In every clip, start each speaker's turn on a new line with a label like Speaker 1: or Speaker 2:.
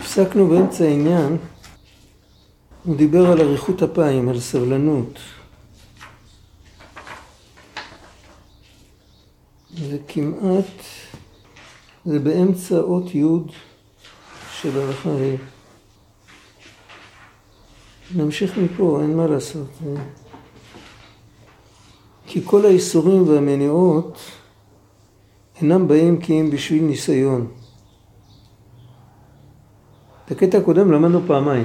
Speaker 1: הפסקנו באמצע העניין, הוא דיבר על אריכות אפיים, על סבלנות. זה כמעט, זה באמצע אות י' של הלכה ה'. נמשיך מפה, אין מה לעשות. כי כל האיסורים והמניעות אינם באים כי אם בשביל ניסיון. את הקטע הקודם למדנו פעמיים.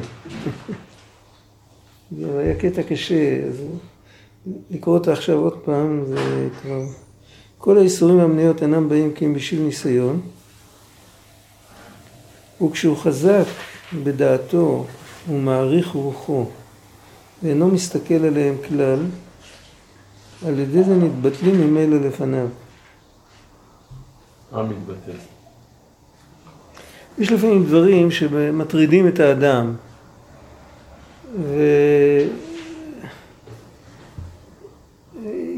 Speaker 1: זה היה קטע קשה, אז לקרוא אותה עכשיו עוד פעם זה כבר... כל האיסורים והמניות אינם באים כי הם בשביל ניסיון, וכשהוא חזק בדעתו ומעריך רוחו ואינו מסתכל עליהם כלל, על ידי זה נתבטלים ממילא לפניו.
Speaker 2: מה מתבטל?
Speaker 1: יש לפעמים דברים שמטרידים את האדם,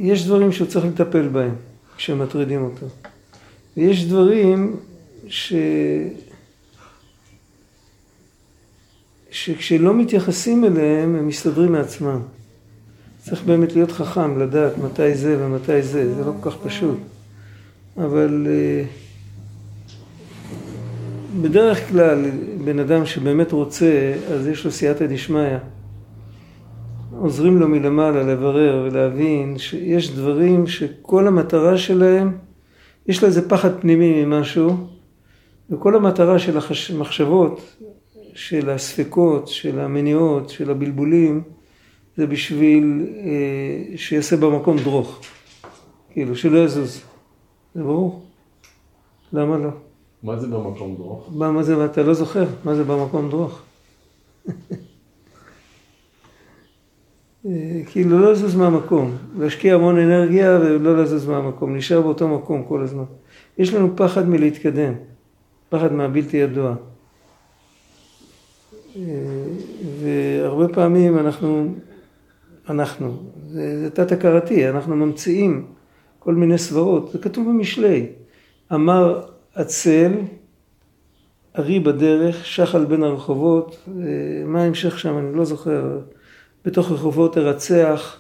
Speaker 1: ויש דברים שהוא צריך לטפל בהם כשמטרידים אותו. ויש דברים ש... שכשלא מתייחסים אליהם הם מסתדרים מעצמם. צריך באמת להיות חכם, לדעת מתי זה ומתי זה, זה לא כל כך פשוט. אבל אה, בדרך כלל בן אדם שבאמת רוצה, אז יש לו סייעתא דשמיא. עוזרים לו מלמעלה לברר ולהבין שיש דברים שכל המטרה שלהם, יש לו איזה פחד פנימי ממשהו, וכל המטרה של המחשבות, של הספקות, של המניעות, של הבלבולים, זה בשביל אה, שיעשה במקום דרוך. כאילו, שלא יזוז. זה ברור? למה לא?
Speaker 2: מה זה במקום דרוך?
Speaker 1: מה זה, ואתה לא זוכר? מה זה במקום דרוך? אה, כאילו לא לזוז מהמקום, להשקיע המון אנרגיה ולא לזוז מהמקום, להישאר באותו מקום כל הזמן. יש לנו פחד מלהתקדם, פחד מהבלתי ידוע. אה, והרבה פעמים אנחנו, אנחנו, זה, זה תת-הכרתי, אנחנו ממציאים כל מיני סברות, זה כתוב במשלי. אמר עצל, ארי בדרך, שחל בין הרחובות, אה, מה ההמשך שם, אני לא זוכר, בתוך רחובות הרצח,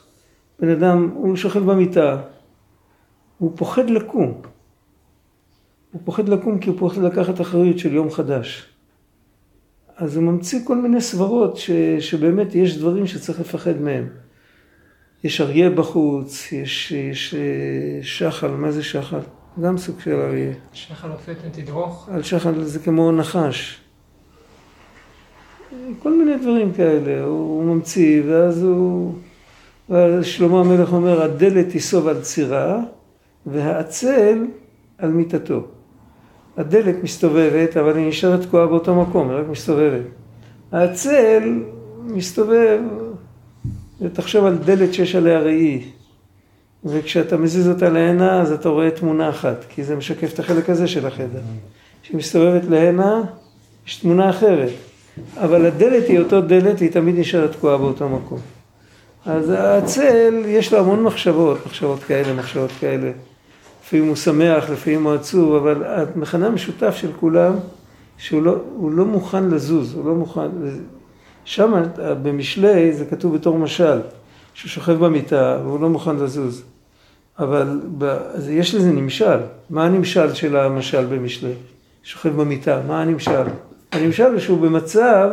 Speaker 1: בן אדם, הוא שוכב במיטה, הוא פוחד לקום. הוא פוחד לקום כי הוא פוחד לקחת אחריות של יום חדש. אז הוא ממציא כל מיני סברות ש, שבאמת יש דברים שצריך לפחד מהם. יש אריה בחוץ, יש, יש אה, שחל, מה זה שחל? גם סוג של אריה.
Speaker 3: שחל אופתן תדרוך?
Speaker 1: על שחל זה כמו נחש. כל מיני דברים כאלה, הוא ממציא, ואז הוא... ואז שלמה המלך אומר, הדלת תיסוב על צירה, והעצל על מיטתו. הדלת מסתובבת, אבל היא נשארת תקועה באותו מקום, היא רק מסתובבת. העצל מסתובב, ותחשוב על דלת שיש עליה ראי, וכשאתה מזיז אותה להנה, אז אתה רואה תמונה אחת, כי זה משקף את החלק הזה של החדר. כשהיא מסתובבת להנה, יש תמונה אחרת. אבל הדלת היא אותו דלת, היא תמיד נשארת תקועה באותו מקום. אז העצל, יש לו המון מחשבות, מחשבות כאלה, מחשבות כאלה. לפעמים הוא שמח, לפעמים הוא עצוב, אבל המכנה המשותף של כולם, שהוא לא, לא מוכן לזוז, הוא לא מוכן... שם במשלי זה כתוב בתור משל, שהוא שוכב במיטה והוא לא מוכן לזוז. אבל ב, יש לזה נמשל. מה הנמשל של המשל במשלי? שוכב במיטה, מה הנמשל? הנמשל הוא שהוא במצב,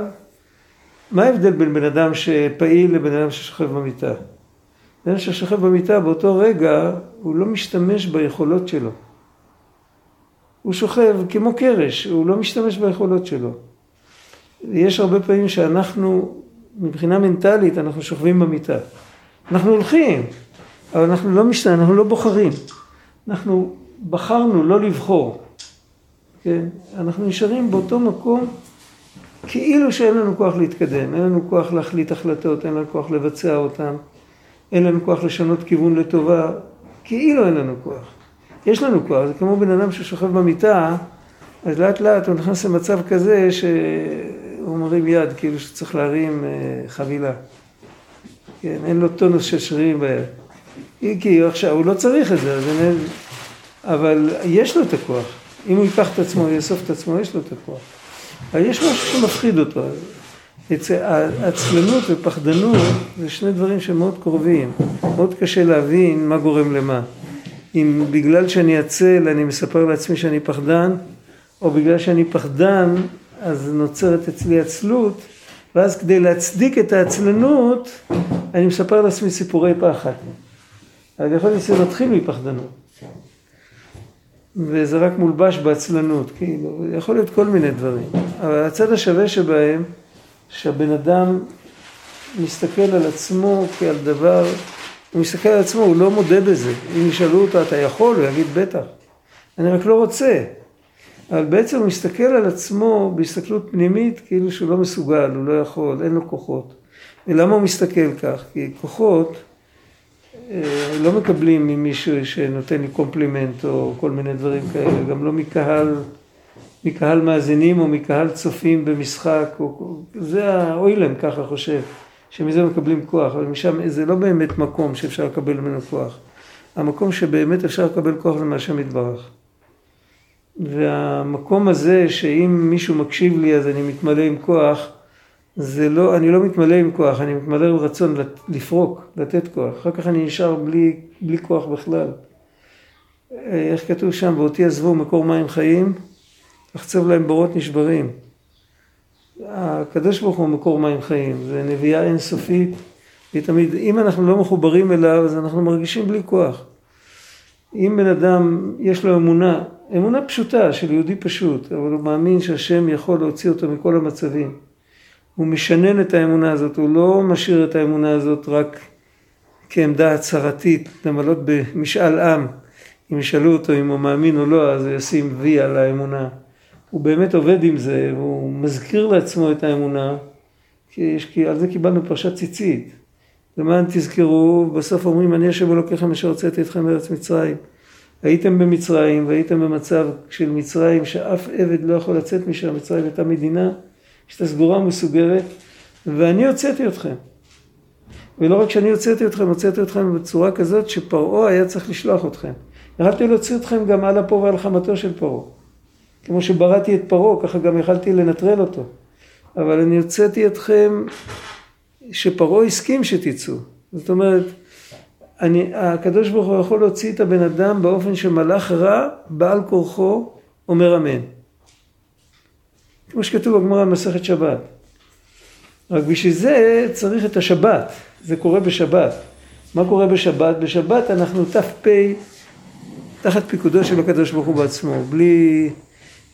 Speaker 1: מה ההבדל בין בן אדם שפעיל לבן אדם ששוכב במיטה? בן אדם ששוכב במיטה באותו רגע, הוא לא משתמש ביכולות שלו. הוא שוכב כמו קרש, הוא לא משתמש ביכולות שלו. יש הרבה פעמים שאנחנו, מבחינה מנטלית, אנחנו שוכבים במיטה. אנחנו הולכים, אבל אנחנו לא משתנה, אנחנו לא בוחרים. אנחנו בחרנו לא לבחור. כן? אנחנו נשארים באותו מקום כאילו שאין לנו כוח להתקדם, אין לנו כוח להחליט החלטות, אין לנו כוח לבצע אותן, אין לנו כוח לשנות כיוון לטובה, כאילו אין לנו כוח. יש לנו כוח, זה כמו בן אדם ששוכב במיטה, אז לאט לאט הוא נכנס למצב כזה שהוא מרים יד, כאילו שצריך להרים אה, חבילה. כן, אין לו טונוס של שרירים ביד. כי עכשיו, הוא לא צריך את זה, אין... אבל יש לו את הכוח. אם הוא ייקח את עצמו, יאסוף את עצמו, יש לו את הכוח. אבל יש משהו שמפחיד אותו. עצלנות ופחדנות זה שני דברים שמאוד קרובים. מאוד קשה להבין מה גורם למה. אם בגלל שאני עצל אני מספר לעצמי שאני פחדן, או בגלל שאני פחדן אז נוצרת אצלי עצלות, ואז כדי להצדיק את העצלנות אני מספר לעצמי סיפורי פחד. אבל יכול להיות שזה מתחיל מפחדנות. וזה רק מולבש בעצלנות, כאילו, יכול להיות כל מיני דברים. אבל הצד השווה שבהם, שהבן אדם מסתכל על עצמו כעל דבר, הוא מסתכל על עצמו, הוא לא מודה בזה. אם ישאלו אותו, אתה יכול? הוא יגיד, בטח. אני רק לא רוצה. אבל בעצם הוא מסתכל על עצמו בהסתכלות פנימית, כאילו שהוא לא מסוגל, הוא לא יכול, אין לו כוחות. ולמה הוא מסתכל כך? כי כוחות אה, לא מקבלים ממישהו שנותן לי קומפלימנט או כל מיני דברים כאלה, גם לא מקהל, מקהל מאזינים או מקהל צופים במשחק, או, זה העוילם ככה חושב, שמזה מקבלים כוח, אבל משם זה לא באמת מקום שאפשר לקבל ממנו כוח. המקום שבאמת אפשר לקבל כוח זה מהשם יתברך. והמקום הזה שאם מישהו מקשיב לי אז אני מתמלא עם כוח, זה לא, אני לא מתמלא עם כוח, אני מתמלא עם רצון לפרוק, לתת כוח. אחר כך אני נשאר בלי, בלי כוח בכלל. איך כתוב שם, ואותי עזבו מקור מים חיים, לחצוב להם בורות נשברים. הקדוש ברוך הוא מקור מים חיים, זה נביאה אינסופית, היא תמיד, אם אנחנו לא מחוברים אליו, אז אנחנו מרגישים בלי כוח. אם בן אדם יש לו אמונה, אמונה פשוטה של יהודי פשוט, אבל הוא מאמין שהשם יכול להוציא אותו מכל המצבים. הוא משנן את האמונה הזאת, הוא לא משאיר את האמונה הזאת רק כעמדה הצהרתית, למלות במשאל עם. אם ישאלו אותו אם הוא מאמין או לא, אז הוא ישים וי על האמונה. הוא באמת עובד עם זה, והוא מזכיר לעצמו את האמונה, כי, כי על זה קיבלנו פרשת ציצית. למען תזכרו, בסוף אומרים, אני השם אלוקיכם אשר הוצאתי אתכם מארץ מצרים. הייתם במצרים והייתם במצב של מצרים שאף עבד לא יכול לצאת משם, מצרים הייתה מדינה שהייתה סגורה ומסוגרת, ואני הוצאתי אתכם. ולא רק שאני הוצאתי אתכם, הוצאתי אתכם בצורה כזאת שפרעה היה צריך לשלוח אתכם. יכלתי להוציא אתכם גם על אפו ועל חמתו של פרעה. כמו שבראתי את פרעה, ככה גם יכלתי לנטרל אותו. אבל אני הוצאתי אתכם שפרעה הסכים שתצאו. זאת אומרת, אני, הקדוש ברוך הוא יכול להוציא את הבן אדם באופן שמלאך רע, בעל כורחו, אומר אמן. כמו שכתוב בגמרא במסכת שבת. רק בשביל זה צריך את השבת, זה קורה בשבת. מה קורה בשבת? בשבת אנחנו ת"פ תחת פיקודו של הקדוש ברוך הוא בעצמו, בלי,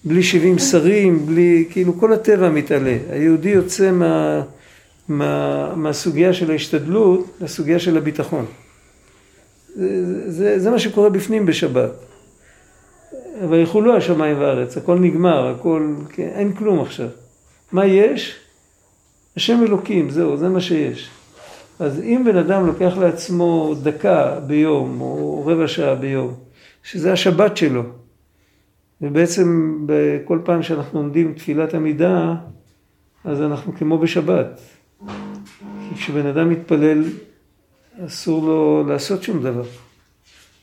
Speaker 1: בלי שבעים שרים, בלי, כאילו כל הטבע מתעלה. היהודי יוצא מה, מה, מהסוגיה של ההשתדלות לסוגיה של הביטחון. זה, זה, זה מה שקורה בפנים בשבת. ויחולו השמיים והארץ, הכל נגמר, הכל, כן, אין כלום עכשיו. מה יש? השם אלוקים, זהו, זה מה שיש. אז אם בן אדם לוקח לעצמו דקה ביום, או רבע שעה ביום, שזה השבת שלו, ובעצם בכל פעם שאנחנו עומדים תפילת עמידה, אז אנחנו כמו בשבת. כי כשבן אדם מתפלל, אסור לו לעשות שום דבר.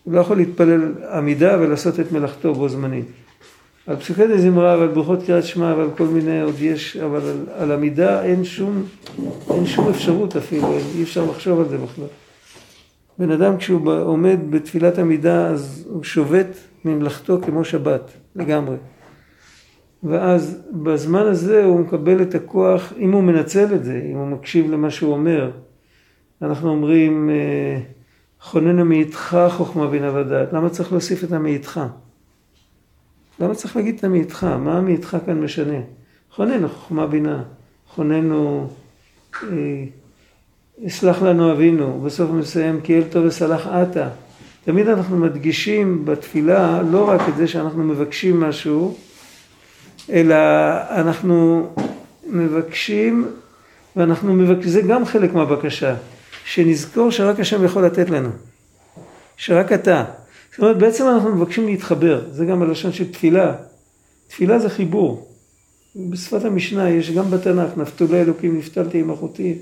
Speaker 1: הוא לא יכול להתפלל עמידה ולעשות את מלאכתו בו זמנית. על פסוקי דזמרה ועל ברכות קריאת שמע ועל כל מיני עוד יש, אבל על, על עמידה אין שום, אין שום אפשרות אפילו, אי אפשר לחשוב על זה בכלל. בן אדם כשהוא עומד בתפילת עמידה אז הוא שובת ממלאכתו כמו שבת לגמרי. ואז בזמן הזה הוא מקבל את הכוח, אם הוא מנצל את זה, אם הוא מקשיב למה שהוא אומר. אנחנו אומרים אה, חוננו מאיתך חוכמה בינה ודעת. למה צריך להוסיף את המאיתך? למה צריך להגיד את המאיתך? מה המאיתך כאן משנה? חוננו חוכמה בינה. חוננו, אה, יסלח לנו אבינו. בסוף הוא מסיים כי אל טוב וסלח עתה. תמיד אנחנו מדגישים בתפילה לא רק את זה שאנחנו מבקשים משהו, אלא אנחנו מבקשים, ואנחנו מבקשים, זה גם חלק מהבקשה. שנזכור שרק השם יכול לתת לנו, שרק אתה. זאת אומרת, בעצם אנחנו מבקשים להתחבר, זה גם הלשון של תפילה. תפילה זה חיבור. בשפת המשנה יש גם בתנ"ך, נפתולי אלוקים נפתלתי עם אחותי.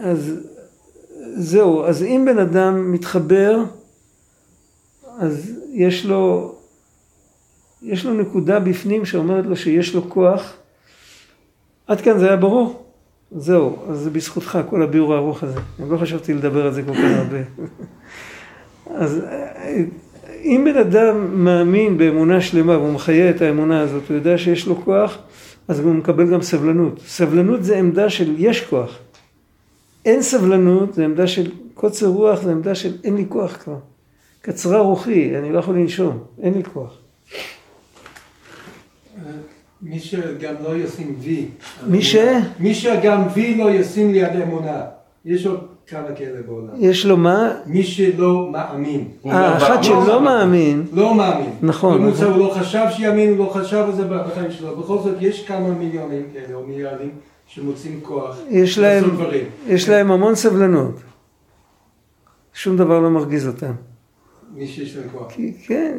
Speaker 1: אז זהו, אז אם בן אדם מתחבר, אז יש לו יש לו נקודה בפנים שאומרת לו שיש לו כוח. עד כאן זה היה ברור? זהו, אז זה בזכותך, כל הביאור הארוך הזה. אני לא חשבתי לדבר על זה כל כך הרבה. אז אם בן אדם מאמין באמונה שלמה והוא מחיה את האמונה הזאת, הוא יודע שיש לו כוח, אז הוא מקבל גם סבלנות. סבלנות זה עמדה של יש כוח. אין סבלנות, זה עמדה של קוצר רוח, זה עמדה של אין לי כוח כבר. קצרה רוחי, אני לא יכול לנשום, אין לי כוח.
Speaker 4: מי שגם לא ישים וי.
Speaker 1: מי ש?
Speaker 4: מי שגם וי לא ישים ליד אמונה. יש עוד כמה כאלה בעולם.
Speaker 1: יש לו מה?
Speaker 4: מי שלא מאמין.
Speaker 1: אה, אחד שלא מאמין.
Speaker 4: לא מאמין.
Speaker 1: נכון.
Speaker 4: במוצא הוא לא חשב שיאמין, הוא לא חשב על זה בחיים שלו. בכל זאת יש כמה מיליונים כאלה או מיליארדים שמוצאים כוח
Speaker 1: יש להם. יש להם המון סבלנות. שום דבר לא מרגיז אותם.
Speaker 4: מי שיש להם כוח.
Speaker 1: כי כן,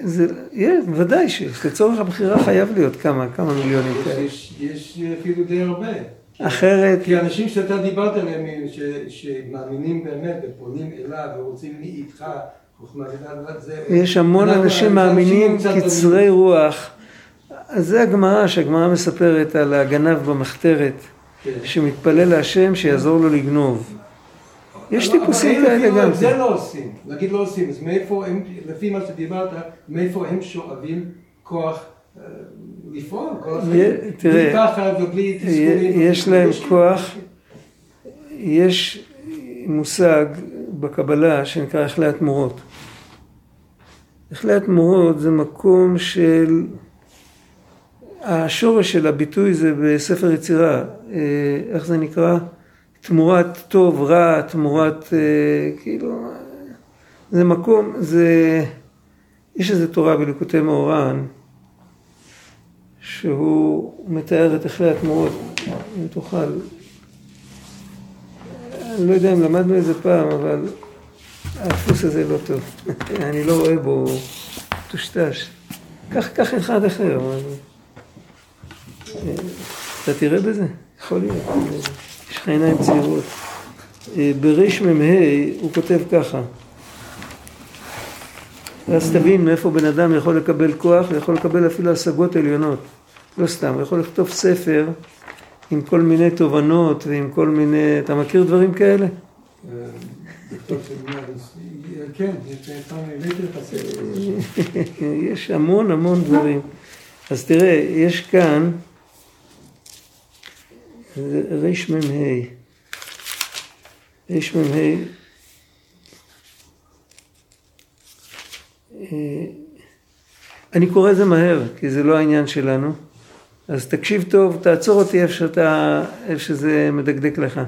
Speaker 1: זה, יש, ודאי שיש. לצורך הבחירה חייב להיות כמה, כמה מיליונים כאלה.
Speaker 4: יש, יש אפילו די הרבה.
Speaker 1: אחרת,
Speaker 4: כי אנשים שאתה דיברת עליהם, ש, שמאמינים באמת ופונים אליו ורוצים לי איתך, חוכמה ודעת, זה...
Speaker 1: יש המון
Speaker 4: אנחנו-
Speaker 1: אנשים מאמינים קצרי רוח. אז זה הגמרא, שהגמרא מספרת על הגנב במחתרת,
Speaker 4: כן.
Speaker 1: שמתפלל להשם שיעזור לו לגנוב. יש טיפוסים כאלה גם.
Speaker 4: זה לא עושים, נגיד לא עושים, אז מאיפה הם, לפי מה שדיברת, מאיפה הם שואבים כוח אה, לפעול
Speaker 1: תראה,
Speaker 4: בלי פחד ובלי תסכולים.
Speaker 1: יש להם כוח, יש מושג בקבלה שנקרא אכלי התמורות. אכלי התמורות זה מקום של... השורש של הביטוי זה בספר יצירה, אה, איך זה נקרא? תמורת טוב, רע, תמורת... אה, כאילו... זה מקום, זה... יש איזו תורה בליקוטי מאורן, שהוא מתאר את אכלי התמורות, אם תוכל. אני לא יודע אם למדנו את זה פעם, אבל הדפוס הזה לא טוב. אני לא רואה בו טושטש. קח, קח אחד אחר. אבל- אתה תראה בזה? יכול להיות. יש לך עיניים צעירות. אה, בריש מ"ה הוא כותב ככה. ואז תבין מאיפה בן אדם יכול לקבל כוח ויכול לקבל אפילו השגות עליונות. לא סתם, הוא יכול לכתוב ספר עם כל מיני תובנות ועם כל מיני... אתה מכיר דברים כאלה?
Speaker 4: אה, כן, יש ספר.
Speaker 1: יש המון המון דברים. אז תראה, יש כאן רמ"ה, רמ"ה, אה, אני קורא את זה מהר, כי זה לא העניין שלנו, אז תקשיב טוב, תעצור אותי איפה שאתה, איפה שזה מדקדק לך.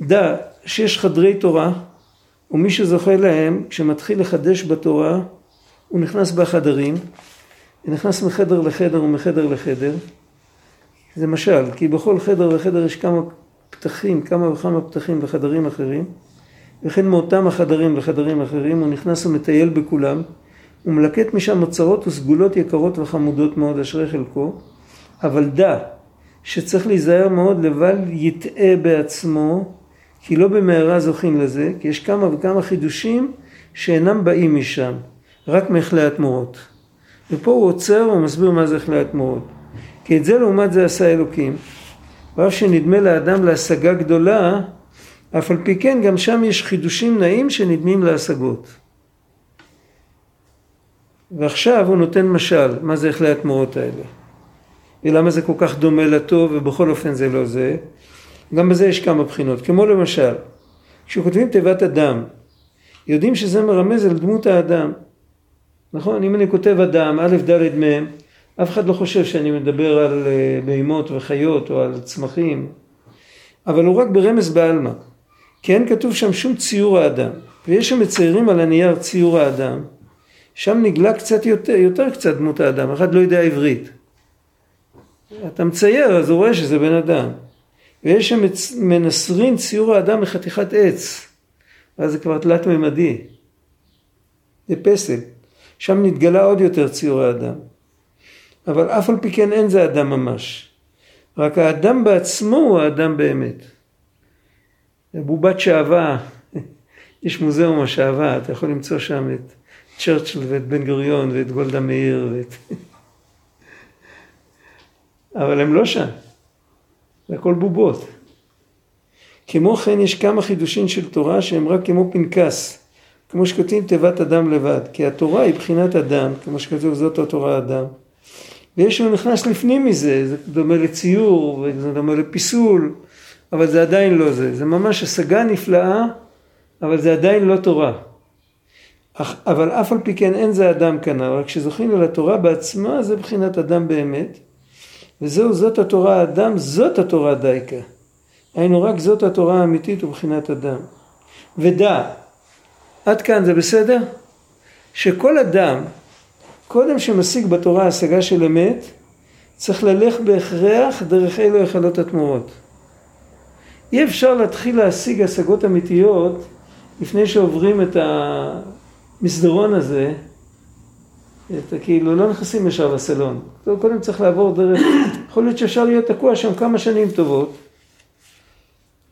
Speaker 1: דע שיש חדרי תורה, ומי שזוכה להם, כשמתחיל לחדש בתורה, הוא נכנס בחדרים, נכנס מחדר לחדר ומחדר לחדר. זה משל, כי בכל חדר וחדר יש כמה פתחים, כמה וכמה פתחים בחדרים אחרים, וכן מאותם החדרים לחדרים אחרים, הוא נכנס ומטייל בכולם, הוא מלקט משם אוצרות וסגולות יקרות וחמודות מאוד, אשרי חלקו, אבל דע שצריך להיזהר מאוד לבל יטעה בעצמו, כי לא במהרה זוכים לזה, כי יש כמה וכמה חידושים שאינם באים משם, רק מאכלי התמורות. ופה הוא עוצר ומסביר מה זה אכלי התמורות. כי את זה לעומת זה עשה אלוקים. ואף שנדמה לאדם להשגה גדולה, אף על פי כן גם שם יש חידושים נעים שנדמים להשגות. ועכשיו הוא נותן משל, מה זה אכלי התמורות האלה. ולמה זה כל כך דומה לטוב ובכל אופן זה לא זה. גם בזה יש כמה בחינות, כמו למשל, כשכותבים תיבת אדם, יודעים שזה מרמז על דמות האדם. נכון? אם אני כותב אדם, א', ד', מ', אף אחד לא חושב שאני מדבר על אה, בהמות וחיות או על צמחים, אבל הוא רק ברמז בעלמא. כי אין כתוב שם שום ציור האדם. ויש שם מציירים על הנייר ציור האדם, שם נגלה קצת יותר, יותר קצת דמות האדם, אחד לא יודע עברית. אתה מצייר אז הוא רואה שזה בן אדם. ויש שם מנסרין ציור האדם מחתיכת עץ, ואז זה כבר תלת מימדי. זה פסל. שם נתגלה עוד יותר ציור האדם. אבל אף על פי כן אין זה אדם ממש. רק האדם בעצמו הוא האדם באמת. בובת שעווה, יש מוזיאום השעווה, אתה יכול למצוא שם את צ'רצ'ל ואת בן גוריון ואת גולדה מאיר ואת... אבל הם לא שם, זה הכל בובות. כמו כן יש כמה חידושים של תורה שהם רק כמו פנקס, כמו שכותבים תיבת אדם לבד, כי התורה היא בחינת אדם, כמו שכתוב זאת התורה אדם, ויש שהוא נכנס לפנים מזה, זה דומה לציור, וזה דומה לפיסול, אבל זה עדיין לא זה, זה ממש השגה נפלאה, אבל זה עדיין לא תורה. אבל אף על פי כן אין זה אדם כנ"ל, רק כשזוכים על התורה בעצמה זה בחינת אדם באמת, וזהו זאת התורה האדם, זאת התורה דייקה. היינו רק זאת התורה האמיתית ובחינת אדם. ודע, עד כאן זה בסדר? שכל אדם, קודם שמשיג בתורה השגה של אמת, צריך ללך בהכרח דרך אלו היכלות התמורות. אי אפשר להתחיל להשיג השגות אמיתיות לפני שעוברים את המסדרון הזה, את, כאילו לא נכנסים ישר לסלון. קודם צריך לעבור דרך, יכול להיות שאפשר להיות תקוע שם כמה שנים טובות,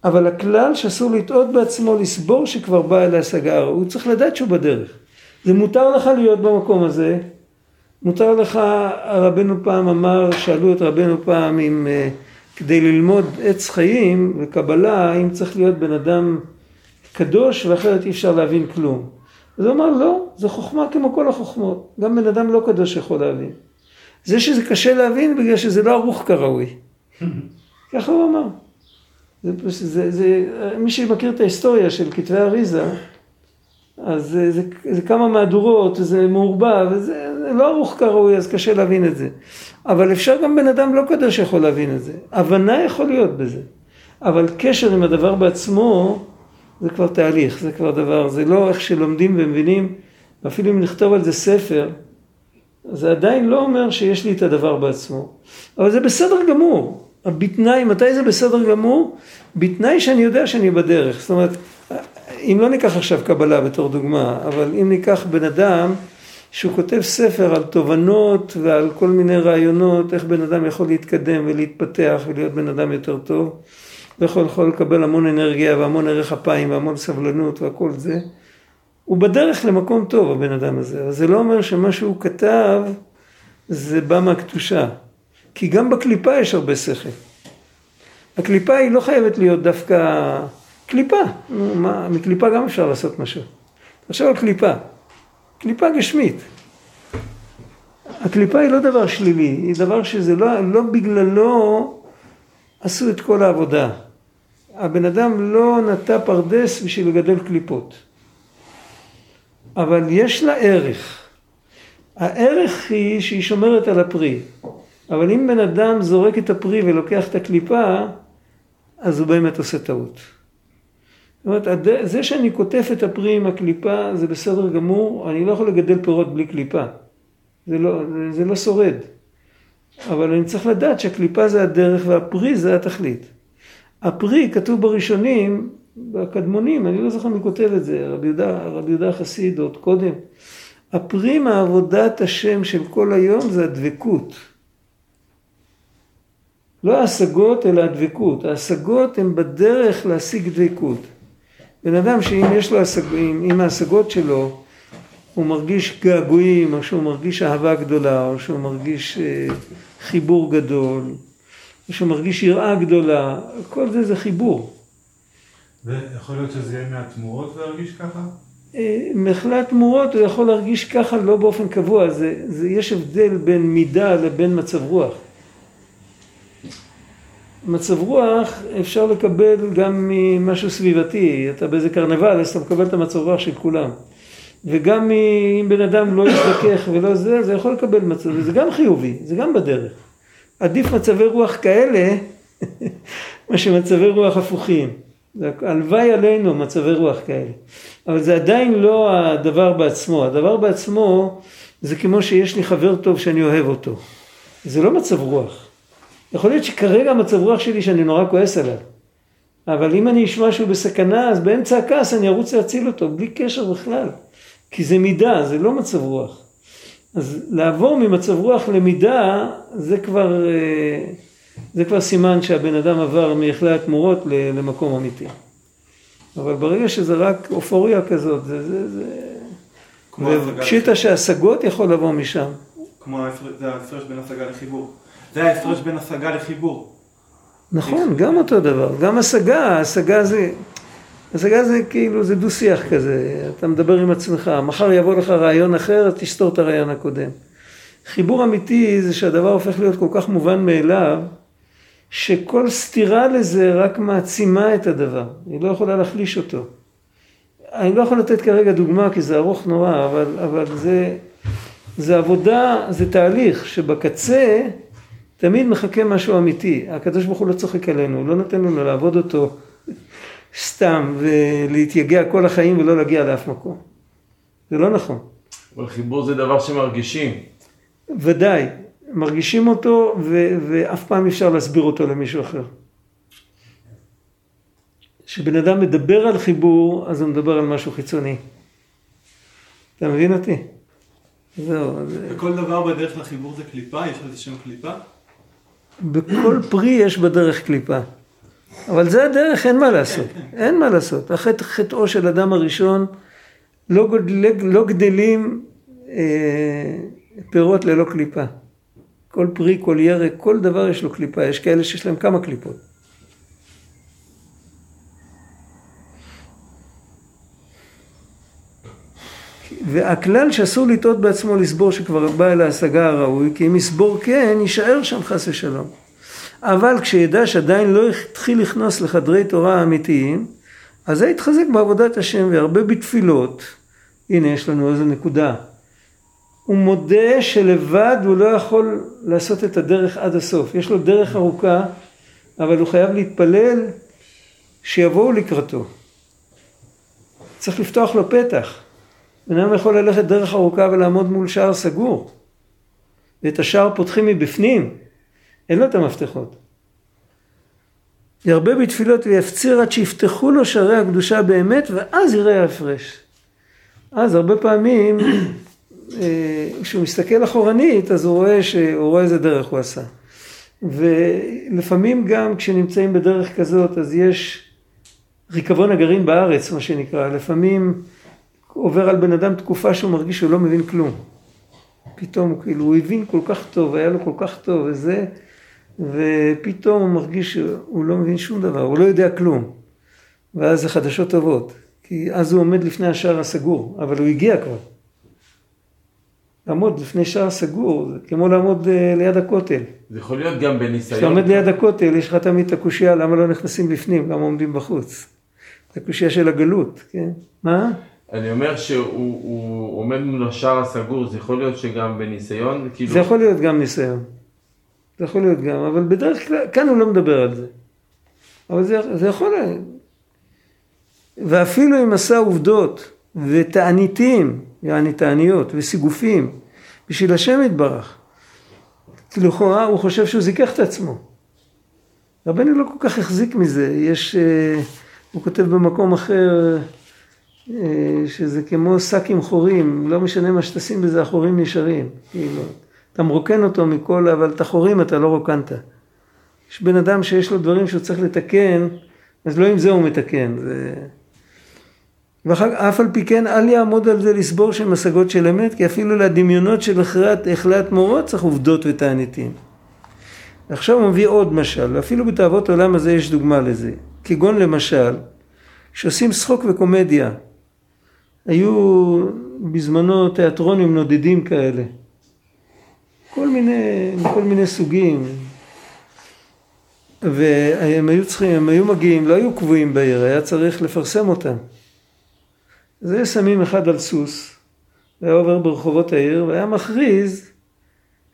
Speaker 1: אבל הכלל שאסור לטעות בעצמו, לסבור שכבר בא אל ההשגה, הוא צריך לדעת שהוא בדרך. זה מותר לך להיות במקום הזה, מותר לך, רבנו פעם אמר, שאלו את רבנו פעם אם אה, כדי ללמוד עץ חיים וקבלה, אם צריך להיות בן אדם קדוש ואחרת אי אפשר להבין כלום. אז הוא אמר לא, זה חוכמה כמו כל החוכמות, גם בן אדם לא קדוש יכול להבין. זה שזה קשה להבין בגלל שזה לא ערוך כראוי. ככה הוא אמר. זה, זה, זה, מי שמכיר את ההיסטוריה של כתבי אריזה, אז זה, זה, זה כמה מהדורות, זה מעורבב, זה, זה לא ערוך כראוי, אז קשה להבין את זה. אבל אפשר גם בן אדם לא קדוש יכול להבין את זה. הבנה יכול להיות בזה. אבל קשר עם הדבר בעצמו, זה כבר תהליך, זה כבר דבר, זה לא איך שלומדים ומבינים, ואפילו אם נכתוב על זה ספר, זה עדיין לא אומר שיש לי את הדבר בעצמו. אבל זה בסדר גמור. בתנאי, מתי זה בסדר גמור? בתנאי שאני יודע שאני בדרך. זאת אומרת, אם לא ניקח עכשיו קבלה בתור דוגמה, אבל אם ניקח בן אדם שהוא כותב ספר על תובנות ועל כל מיני רעיונות, איך בן אדם יכול להתקדם ולהתפתח ולהיות בן אדם יותר טוב, ויכול יכול לקבל המון אנרגיה והמון ערך אפיים והמון סבלנות והכל זה, הוא בדרך למקום טוב הבן אדם הזה, אבל זה לא אומר שמה שהוא כתב זה בא מהקדושה. כי גם בקליפה יש הרבה שכל. הקליפה היא לא חייבת להיות דווקא קליפה, מה, מקליפה גם אפשר לעשות משהו. עכשיו על קליפה, קליפה גשמית. הקליפה היא לא דבר שלילי, היא דבר שזה לא, לא בגללו עשו את כל העבודה. הבן אדם לא נטע פרדס בשביל לגדל קליפות. אבל יש לה ערך. הערך היא שהיא שומרת על הפרי. אבל אם בן אדם זורק את הפרי ולוקח את הקליפה, אז הוא באמת עושה טעות. זאת אומרת, זה שאני קוטף את הפרי עם הקליפה זה בסדר גמור, אני לא יכול לגדל פירות בלי קליפה. זה לא, זה, לא שורד. אבל אני צריך לדעת שהקליפה זה הדרך והפרי זה התכלית. הפרי כתוב בראשונים, בקדמונים, אני לא זוכר מי כותב את זה, רבי יהודה, רבי יהודה החסיד עוד קודם. הפרי מעבודת השם של כל היום זה הדבקות. לא ההשגות אלא הדבקות. ההשגות הן בדרך להשיג דבקות. בן אדם שאם יש לו השגות, אם ההשגות שלו הוא מרגיש געגועים, או שהוא מרגיש אהבה גדולה, או שהוא מרגיש אה, חיבור גדול, או שהוא מרגיש יראה גדולה, כל זה זה חיבור.
Speaker 5: ויכול להיות שזה יהיה מהתמורות להרגיש ככה?
Speaker 1: אה, מחלת תמורות הוא יכול להרגיש ככה לא באופן קבוע, זה, זה, יש הבדל בין מידה לבין מצב רוח. מצב רוח אפשר לקבל גם ממשהו סביבתי, אתה באיזה קרנבל אז אתה מקבל את המצב רוח של כולם. וגם אם בן אדם לא יזדכך ולא זה, זה יכול לקבל מצב, זה גם חיובי, זה גם בדרך. עדיף מצבי רוח כאלה, מאשר מצבי רוח הפוכים. הלוואי עלינו מצבי רוח כאלה. אבל זה עדיין לא הדבר בעצמו. הדבר בעצמו זה כמו שיש לי חבר טוב שאני אוהב אותו. זה לא מצב רוח. יכול להיות שכרגע המצב רוח שלי שאני נורא כועס עליו. אבל אם אני אשמע שהוא בסכנה, אז באמצע הכעס אני ארוץ להציל אותו, בלי קשר בכלל. כי זה מידה, זה לא מצב רוח. אז לעבור ממצב רוח למידה, זה כבר, אה, זה כבר סימן שהבן אדם עבר מיכלי התמורות למקום אמיתי. אבל ברגע שזה רק אופוריה כזאת, זה, זה, זה, ופשיטא. שהשגות יכול לבוא משם.
Speaker 6: כמו ההפרש בין השגה לחיבור. זה ההפרש בין השגה לחיבור.
Speaker 1: נכון, גם אותו דבר. גם השגה, השגה זה... השגה זה כאילו, זה דו-שיח כזה. אתה מדבר עם עצמך, מחר יבוא לך רעיון אחר, תסתור את הרעיון הקודם. חיבור אמיתי זה שהדבר הופך להיות כל כך מובן מאליו, שכל סתירה לזה רק מעצימה את הדבר. היא לא יכולה להחליש אותו. אני לא יכול לתת כרגע דוגמה כי זה ארוך נורא, אבל, אבל זה, זה עבודה, זה תהליך שבקצה תמיד מחכה משהו אמיתי. הקדוש ברוך הוא לא צוחק עלינו, הוא לא נותן לנו לעבוד אותו סתם ולהתייגע כל החיים ולא להגיע לאף מקום. זה לא נכון.
Speaker 2: אבל חיבור זה דבר שמרגישים.
Speaker 1: ודאי, מרגישים אותו ו- ואף פעם אפשר להסביר אותו למישהו אחר. כשבן אדם מדבר על חיבור, אז הוא מדבר על משהו חיצוני. אתה מבין אותי? זהו, זה...
Speaker 6: וכל דבר בדרך לחיבור זה קליפה? יש לזה שם קליפה?
Speaker 1: בכל פרי יש בדרך קליפה. אבל זה הדרך, אין מה לעשות. אין מה לעשות. החטא, חטאו של אדם הראשון, לא, גודל, לא גדלים אה, פירות ללא קליפה. כל פרי, כל ירק, כל דבר יש לו קליפה. יש כאלה שיש להם כמה קליפות. והכלל שאסור לטעות בעצמו לסבור שכבר בא אל ההשגה הראוי, כי אם יסבור כן, יישאר שם חס ושלום. אבל כשידע שעדיין לא התחיל לכנוס לחדרי תורה האמיתיים, אז זה יתחזק בעבודת השם והרבה בתפילות. הנה יש לנו איזו נקודה. הוא מודה שלבד הוא לא יכול לעשות את הדרך עד הסוף. יש לו דרך ארוכה, אבל הוא חייב להתפלל שיבואו לקראתו. צריך לפתוח לו פתח. בן אדם יכול ללכת דרך ארוכה ולעמוד מול שער סגור. ואת השער פותחים מבפנים. אין לו את המפתחות. ירבה בתפילות ויפציר עד שיפתחו לו שערי הקדושה באמת, ואז יראה ההפרש. אז הרבה פעמים, אה, כשהוא מסתכל אחורנית, אז הוא רואה, ש... הוא רואה איזה דרך הוא עשה. ולפעמים גם כשנמצאים בדרך כזאת, אז יש ריקבון הגרעין בארץ, מה שנקרא. לפעמים עובר על בן אדם תקופה שהוא מרגיש שהוא לא מבין כלום. פתאום כאילו, הוא הבין כל כך טוב, היה לו כל כך טוב וזה, ופתאום הוא מרגיש שהוא לא מבין שום דבר, הוא לא יודע כלום. ואז זה חדשות טובות, כי אז הוא עומד לפני השער הסגור, אבל הוא הגיע כבר. לעמוד לפני שער סגור, זה כמו לעמוד אה, ליד הכותל.
Speaker 2: זה יכול להיות גם בניסיון.
Speaker 1: כשאתה עומד ליד הכותל, יש לך תמיד את הקושייה, למה לא נכנסים בפנים, למה עומדים בחוץ. את הקושייה של הגלות, כן? מה?
Speaker 2: אני אומר שהוא הוא עומד מול השער הסגור, זה יכול להיות שגם בניסיון, כאילו...
Speaker 1: זה יכול להיות גם ניסיון. זה יכול להיות גם, אבל בדרך כלל, כאן הוא לא מדבר על זה. אבל זה, זה יכול להיות. ואפילו אם עשה עובדות ותעניתים, יעני תעניות וסיגופים, בשביל השם יתברך, לכאורה הוא חושב שהוא זיכך את עצמו. רבנו לא כל כך החזיק מזה, יש, אה, הוא כותב במקום אחר, שזה כמו שק עם חורים, לא משנה מה שתשים בזה, החורים נשארים. כאילו, אתה מרוקן אותו מכל, אבל את החורים אתה לא רוקנת. יש בן אדם שיש לו דברים שהוא צריך לתקן, אז לא עם זה הוא מתקן. זה... ואף על פי כן אל יעמוד על זה לסבור שהן השגות של אמת, כי אפילו לדמיונות של הכרעת, החלט מורות צריך עובדות ותעניתים. עכשיו הוא מביא עוד משל, ואפילו בתאוות עולם הזה יש דוגמה לזה. כגון למשל, כשעושים צחוק וקומדיה, היו בזמנו תיאטרונים נודדים כאלה. כל מיני, כל מיני סוגים. והם היו צריכים, הם היו מגיעים, לא היו קבועים בעיר, היה צריך לפרסם אותם. אז היו שמים אחד על סוס, והיה עובר ברחובות העיר, והיה מכריז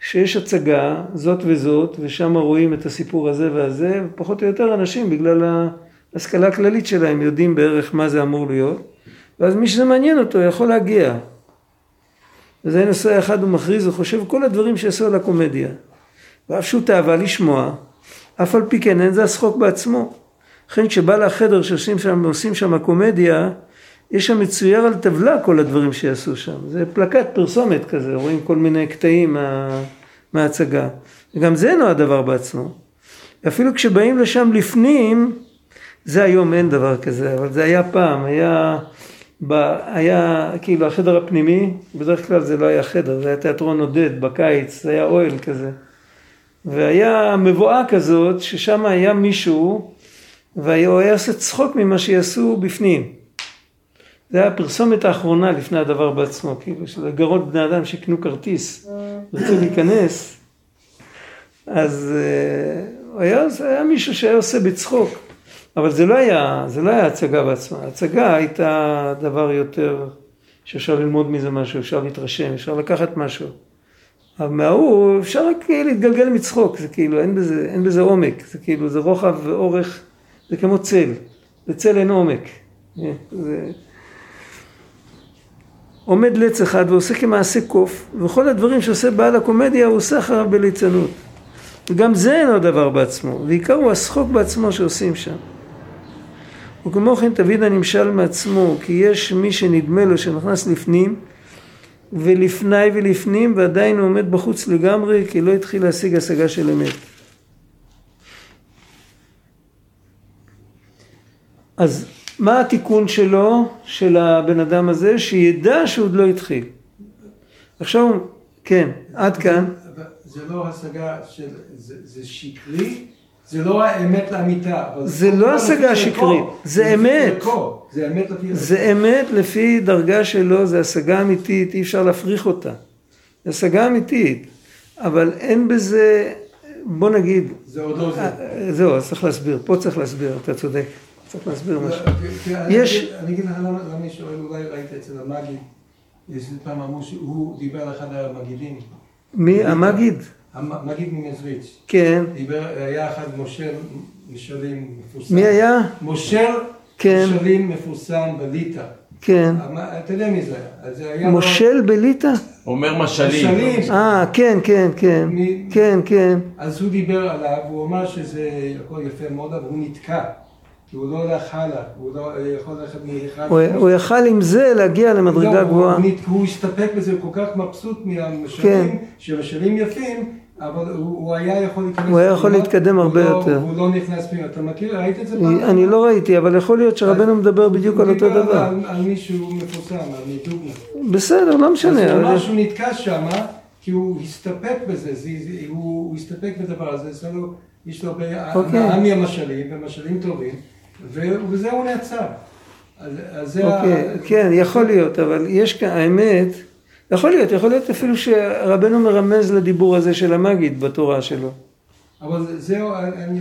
Speaker 1: שיש הצגה, זאת וזאת, ושם רואים את הסיפור הזה והזה, ופחות או יותר אנשים, בגלל ההשכלה הכללית שלהם, יודעים בערך מה זה אמור להיות, ואז מי שזה מעניין אותו יכול להגיע. וזה נושא אחד הוא מכריז, הוא חושב כל הדברים שעשו על הקומדיה. ואף שהוא תאווה לשמוע, אף על פי כן אין זה השחוק בעצמו. לכן כשבא לחדר שעושים שם, עושים שם קומדיה, יש שם מצויר על טבלה כל הדברים שיעשו שם. זה פלקט פרסומת כזה, רואים כל מיני קטעים מה, מההצגה. וגם זה אינו הדבר בעצמו. אפילו כשבאים לשם לפנים, זה היום אין דבר כזה, אבל זה היה פעם, היה ב- היה כאילו החדר הפנימי, בדרך כלל זה לא היה חדר, זה היה תיאטרון עודד בקיץ, זה היה אוהל כזה. והיה מבואה כזאת, ששם היה מישהו, והוא היה עושה צחוק ממה שיעשו בפנים. זה היה הפרסומת האחרונה לפני הדבר בעצמו, כאילו, של לגרות בני אדם שיקנו כרטיס, רצו להיכנס, אז אה, היה, היה מישהו שהיה עושה בצחוק, אבל זה לא היה, זה לא היה הצגה בעצמה, ההצגה הייתה דבר יותר, שאפשר ללמוד מזה משהו, אפשר להתרשם, אפשר לקחת משהו. אבל מההוא אפשר רק להתגלגל מצחוק, זה כאילו, אין בזה, אין בזה עומק, זה כאילו, זה רוחב ואורך, זה כמו צל, בצל אין עומק. אה, זה... עומד לץ אחד ועושה כמעשה קוף, וכל הדברים שעושה בעל הקומדיה הוא עושה אחריו בליצנות. וגם זה אינו דבר בעצמו, ועיקר הוא השחוק בעצמו שעושים שם. וכמו כן תמיד הנמשל מעצמו, כי יש מי שנדמה לו שנכנס לפנים, ולפני ולפנים, ועדיין הוא עומד בחוץ לגמרי, כי לא התחיל להשיג השגה של אמת. אז מה התיקון שלו, של הבן אדם הזה? שידע שהוא עוד לא התחיל. עכשיו, כן, עד כאן.
Speaker 4: זה לא השגה של, זה, זה שקרי, זה לא האמת לאמיתה.
Speaker 1: זה לא השגה שקרית. זה אמת.
Speaker 4: זה אמת לפי
Speaker 1: דרגה שלו, זה השגה אמיתית, אי אפשר להפריך אותה. זה השגה אמיתית, אבל אין בזה, בוא נגיד,
Speaker 4: זה עוד לא זה.
Speaker 1: אה, זהו, אז צריך להסביר, פה צריך להסביר, אתה צודק, צריך להסביר משהו.
Speaker 4: תראה, אני
Speaker 1: יש-
Speaker 4: אגיד- אני אגיד לך למה למה אני שואל, אולי ראית אצל המגיד, יש פעם אמרו שהוא דיבר על אחד המגידים,
Speaker 1: מי, המגיד?
Speaker 4: המגיד ממזריץ',
Speaker 1: כן.
Speaker 4: דיבר, היה אחד מושל משלים מפורסם.
Speaker 1: מי היה?
Speaker 4: מושל
Speaker 1: כן.
Speaker 4: משלים מפורסם בליטא.
Speaker 1: כן.
Speaker 4: אתה יודע מי זה היה? אז זה היה...
Speaker 1: מושל בליטא?
Speaker 2: אומר משלים.
Speaker 4: משלים.
Speaker 1: אה, כן, כן, כן.
Speaker 4: מי-
Speaker 1: כן, כן.
Speaker 4: אז הוא דיבר עליו, הוא אמר שזה הכל יפה מאוד, אבל הוא נתקע. הוא לא הלך הלאה, הוא לא יכול ללכת מאחד...
Speaker 1: הוא הוא יכל עם זה להגיע למדרגה
Speaker 4: לא, הוא-
Speaker 1: גבוהה.
Speaker 4: הוא הוא הסתפק בזה, הוא כל כך מבסוט
Speaker 1: כן.
Speaker 4: מהמשלים, שהמשלים יפים, אבל הוא הוא היה יכול להיכנס...
Speaker 1: הוא היה יכול להתקדם
Speaker 4: הוא
Speaker 1: הרבה
Speaker 4: לא-
Speaker 1: יותר.
Speaker 4: הוא לא נכנס פנימה. אתה מכיר? ראית את זה פעם?
Speaker 1: אני לא ראיתי, אבל יכול להיות שרבנו מדבר בדיוק על אותו
Speaker 4: הוא
Speaker 1: דבר.
Speaker 4: על- על מישהו מפורסם, על מדוגנה.
Speaker 1: בסדר, לא
Speaker 4: אז
Speaker 1: משנה.
Speaker 4: הוא
Speaker 1: אבל-
Speaker 4: אמר שהוא נתקע שם, כי הוא הסתפק בזה, זה- זה- הוא הוא הסתפק בדבר הזה, יש לו- יש לו הרבה
Speaker 1: אוקיי.
Speaker 4: מהמשלים, ומשלים טובים, ובזה הוא נעצר. אז אז זה ה-
Speaker 1: אוקיי, כן, יכול להיות, אבל יש כאן, האמת, יכול להיות, יכול להיות אפילו שרבנו מרמז לדיבור הזה של המגיד בתורה שלו.
Speaker 4: אבל זה- זהו,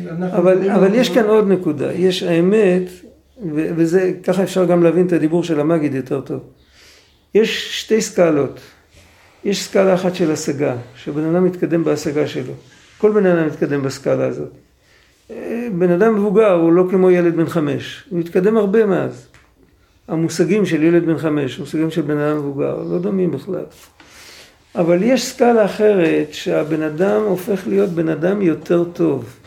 Speaker 4: אנחנו...
Speaker 1: אבל, אבל יש כאן עוד נקודה, יש האמת, ו- וזה, ככה אפשר גם להבין את הדיבור של המגיד יותר טוב. יש שתי סקלות. יש סקאלה אחת של השגה, שבן אדם מתקדם בהשגה שלו. כל בן אדם מתקדם בסקאלה הזאת. בן אדם מבוגר הוא לא כמו ילד בן חמש, הוא מתקדם הרבה מאז. המושגים של ילד בן חמש, מושגים של בן אדם מבוגר, לא דומים בכלל. אבל יש סקאלה אחרת שהבן אדם הופך להיות בן אדם יותר טוב.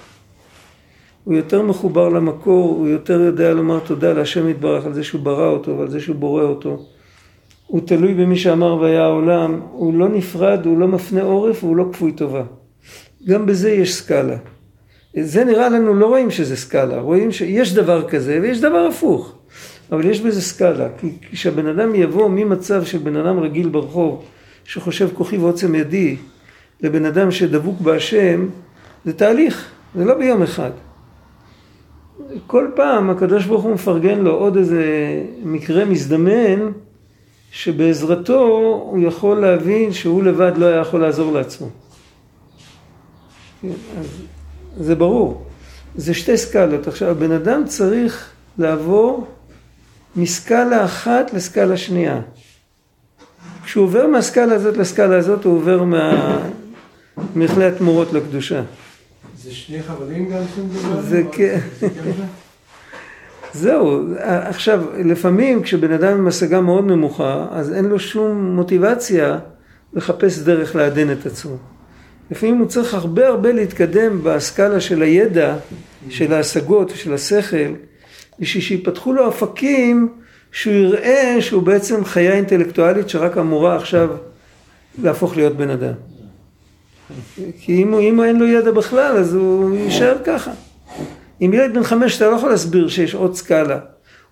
Speaker 1: הוא יותר מחובר למקור, הוא יותר יודע לומר תודה להשם יתברך על זה שהוא ברא אותו ועל זה שהוא בורא אותו. הוא תלוי במי שאמר והיה העולם, הוא לא נפרד, הוא לא מפנה עורף, הוא לא כפוי טובה. גם בזה יש סקאלה. זה נראה לנו, לא רואים שזה סקאלה, רואים שיש דבר כזה ויש דבר הפוך. אבל יש בזה סקאלה, כי כשהבן אדם יבוא ממצב של בן אדם רגיל ברחוב, שחושב כוחי ועוצם ידי, לבן אדם שדבוק בהשם, זה תהליך, זה לא ביום אחד. כל פעם הקדוש ברוך הוא מפרגן לו עוד איזה מקרה מזדמן, שבעזרתו הוא יכול להבין שהוא לבד לא היה יכול לעזור לעצמו. כן, אז זה ברור. זה שתי סקלות. עכשיו, הבן אדם צריך לעבור מסקאלה אחת לסקאלה שנייה. כשהוא עובר מהסקאלה הזאת לסקאלה הזאת, הוא עובר ממכלי התמורות לקדושה.
Speaker 4: זה שני חברים גם שום דבר?
Speaker 1: זה כן. זהו, עכשיו, לפעמים כשבן אדם עם השגה מאוד נמוכה, אז אין לו שום מוטיבציה לחפש דרך לעדן את עצמו. לפעמים הוא צריך הרבה הרבה להתקדם בסקאלה של הידע, של ההשגות, של השכל, בשביל שיפתחו לו אופקים שהוא יראה שהוא בעצם חיה אינטלקטואלית שרק אמורה עכשיו להפוך להיות בן אדם. כי אם, אם אין לו ידע בכלל, אז הוא יישאר ככה. עם ילד בן חמש אתה לא יכול להסביר שיש עוד סקאלה.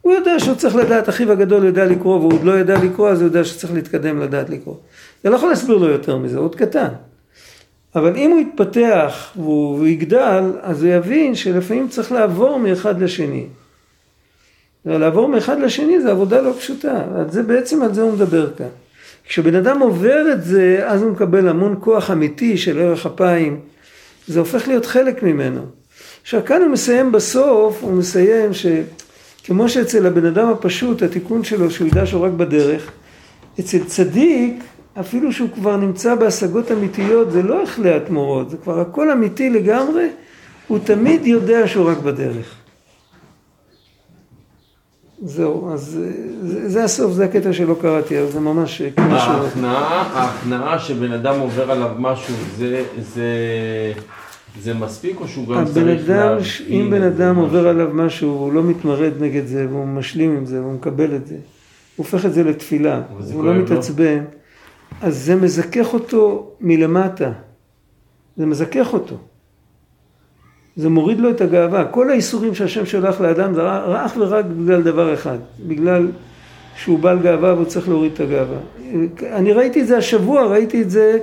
Speaker 1: הוא יודע שהוא צריך לדעת, אחיו הגדול יודע לקרוא והוא עוד לא יודע לקרוא, אז הוא יודע שצריך להתקדם לדעת לקרוא. זה לא יכול להסביר לו יותר מזה, הוא עוד קטן. אבל אם הוא יתפתח והוא, יגדל, אז הוא יבין שלפעמים צריך לעבור מאחד לשני. לעבור מאחד לשני זה עבודה לא פשוטה, אז זה בעצם על זה הוא מדבר כאן. כשבן אדם עובר את זה, אז הוא מקבל המון כוח אמיתי של ערך אפיים, זה הופך להיות חלק ממנו. עכשיו כאן הוא מסיים בסוף, הוא מסיים שכמו שאצל הבן אדם הפשוט, התיקון שלו שהוא ידע שהוא רק בדרך, אצל צדיק, אפילו שהוא כבר נמצא בהשגות אמיתיות, זה לא אכלי התמורות, זה כבר הכל אמיתי לגמרי, הוא תמיד יודע שהוא רק בדרך. זהו, אז זה, זה הסוף, זה הקטע שלא קראתי, אבל זה ממש כמו שהוא...
Speaker 2: ההכנעה, ההכנעה שבן אדם עובר עליו משהו, זה, זה, זה מספיק או שהוא גם צריך
Speaker 1: אדם,
Speaker 2: להבין
Speaker 1: אם בן אדם
Speaker 2: משהו?
Speaker 1: עובר עליו משהו, הוא לא מתמרד נגד זה, והוא משלים עם זה, והוא מקבל את זה, הוא הופך את זה לתפילה, הוא לא
Speaker 2: כואב לו.
Speaker 1: אז זה מזכך אותו מלמטה, זה מזכך אותו. זה מוריד לו את הגאווה. כל האיסורים שהשם שולח לאדם זה אך ורק בגלל דבר אחד, בגלל שהוא בעל גאווה והוא צריך להוריד את הגאווה. אני ראיתי את זה השבוע, ראיתי את זה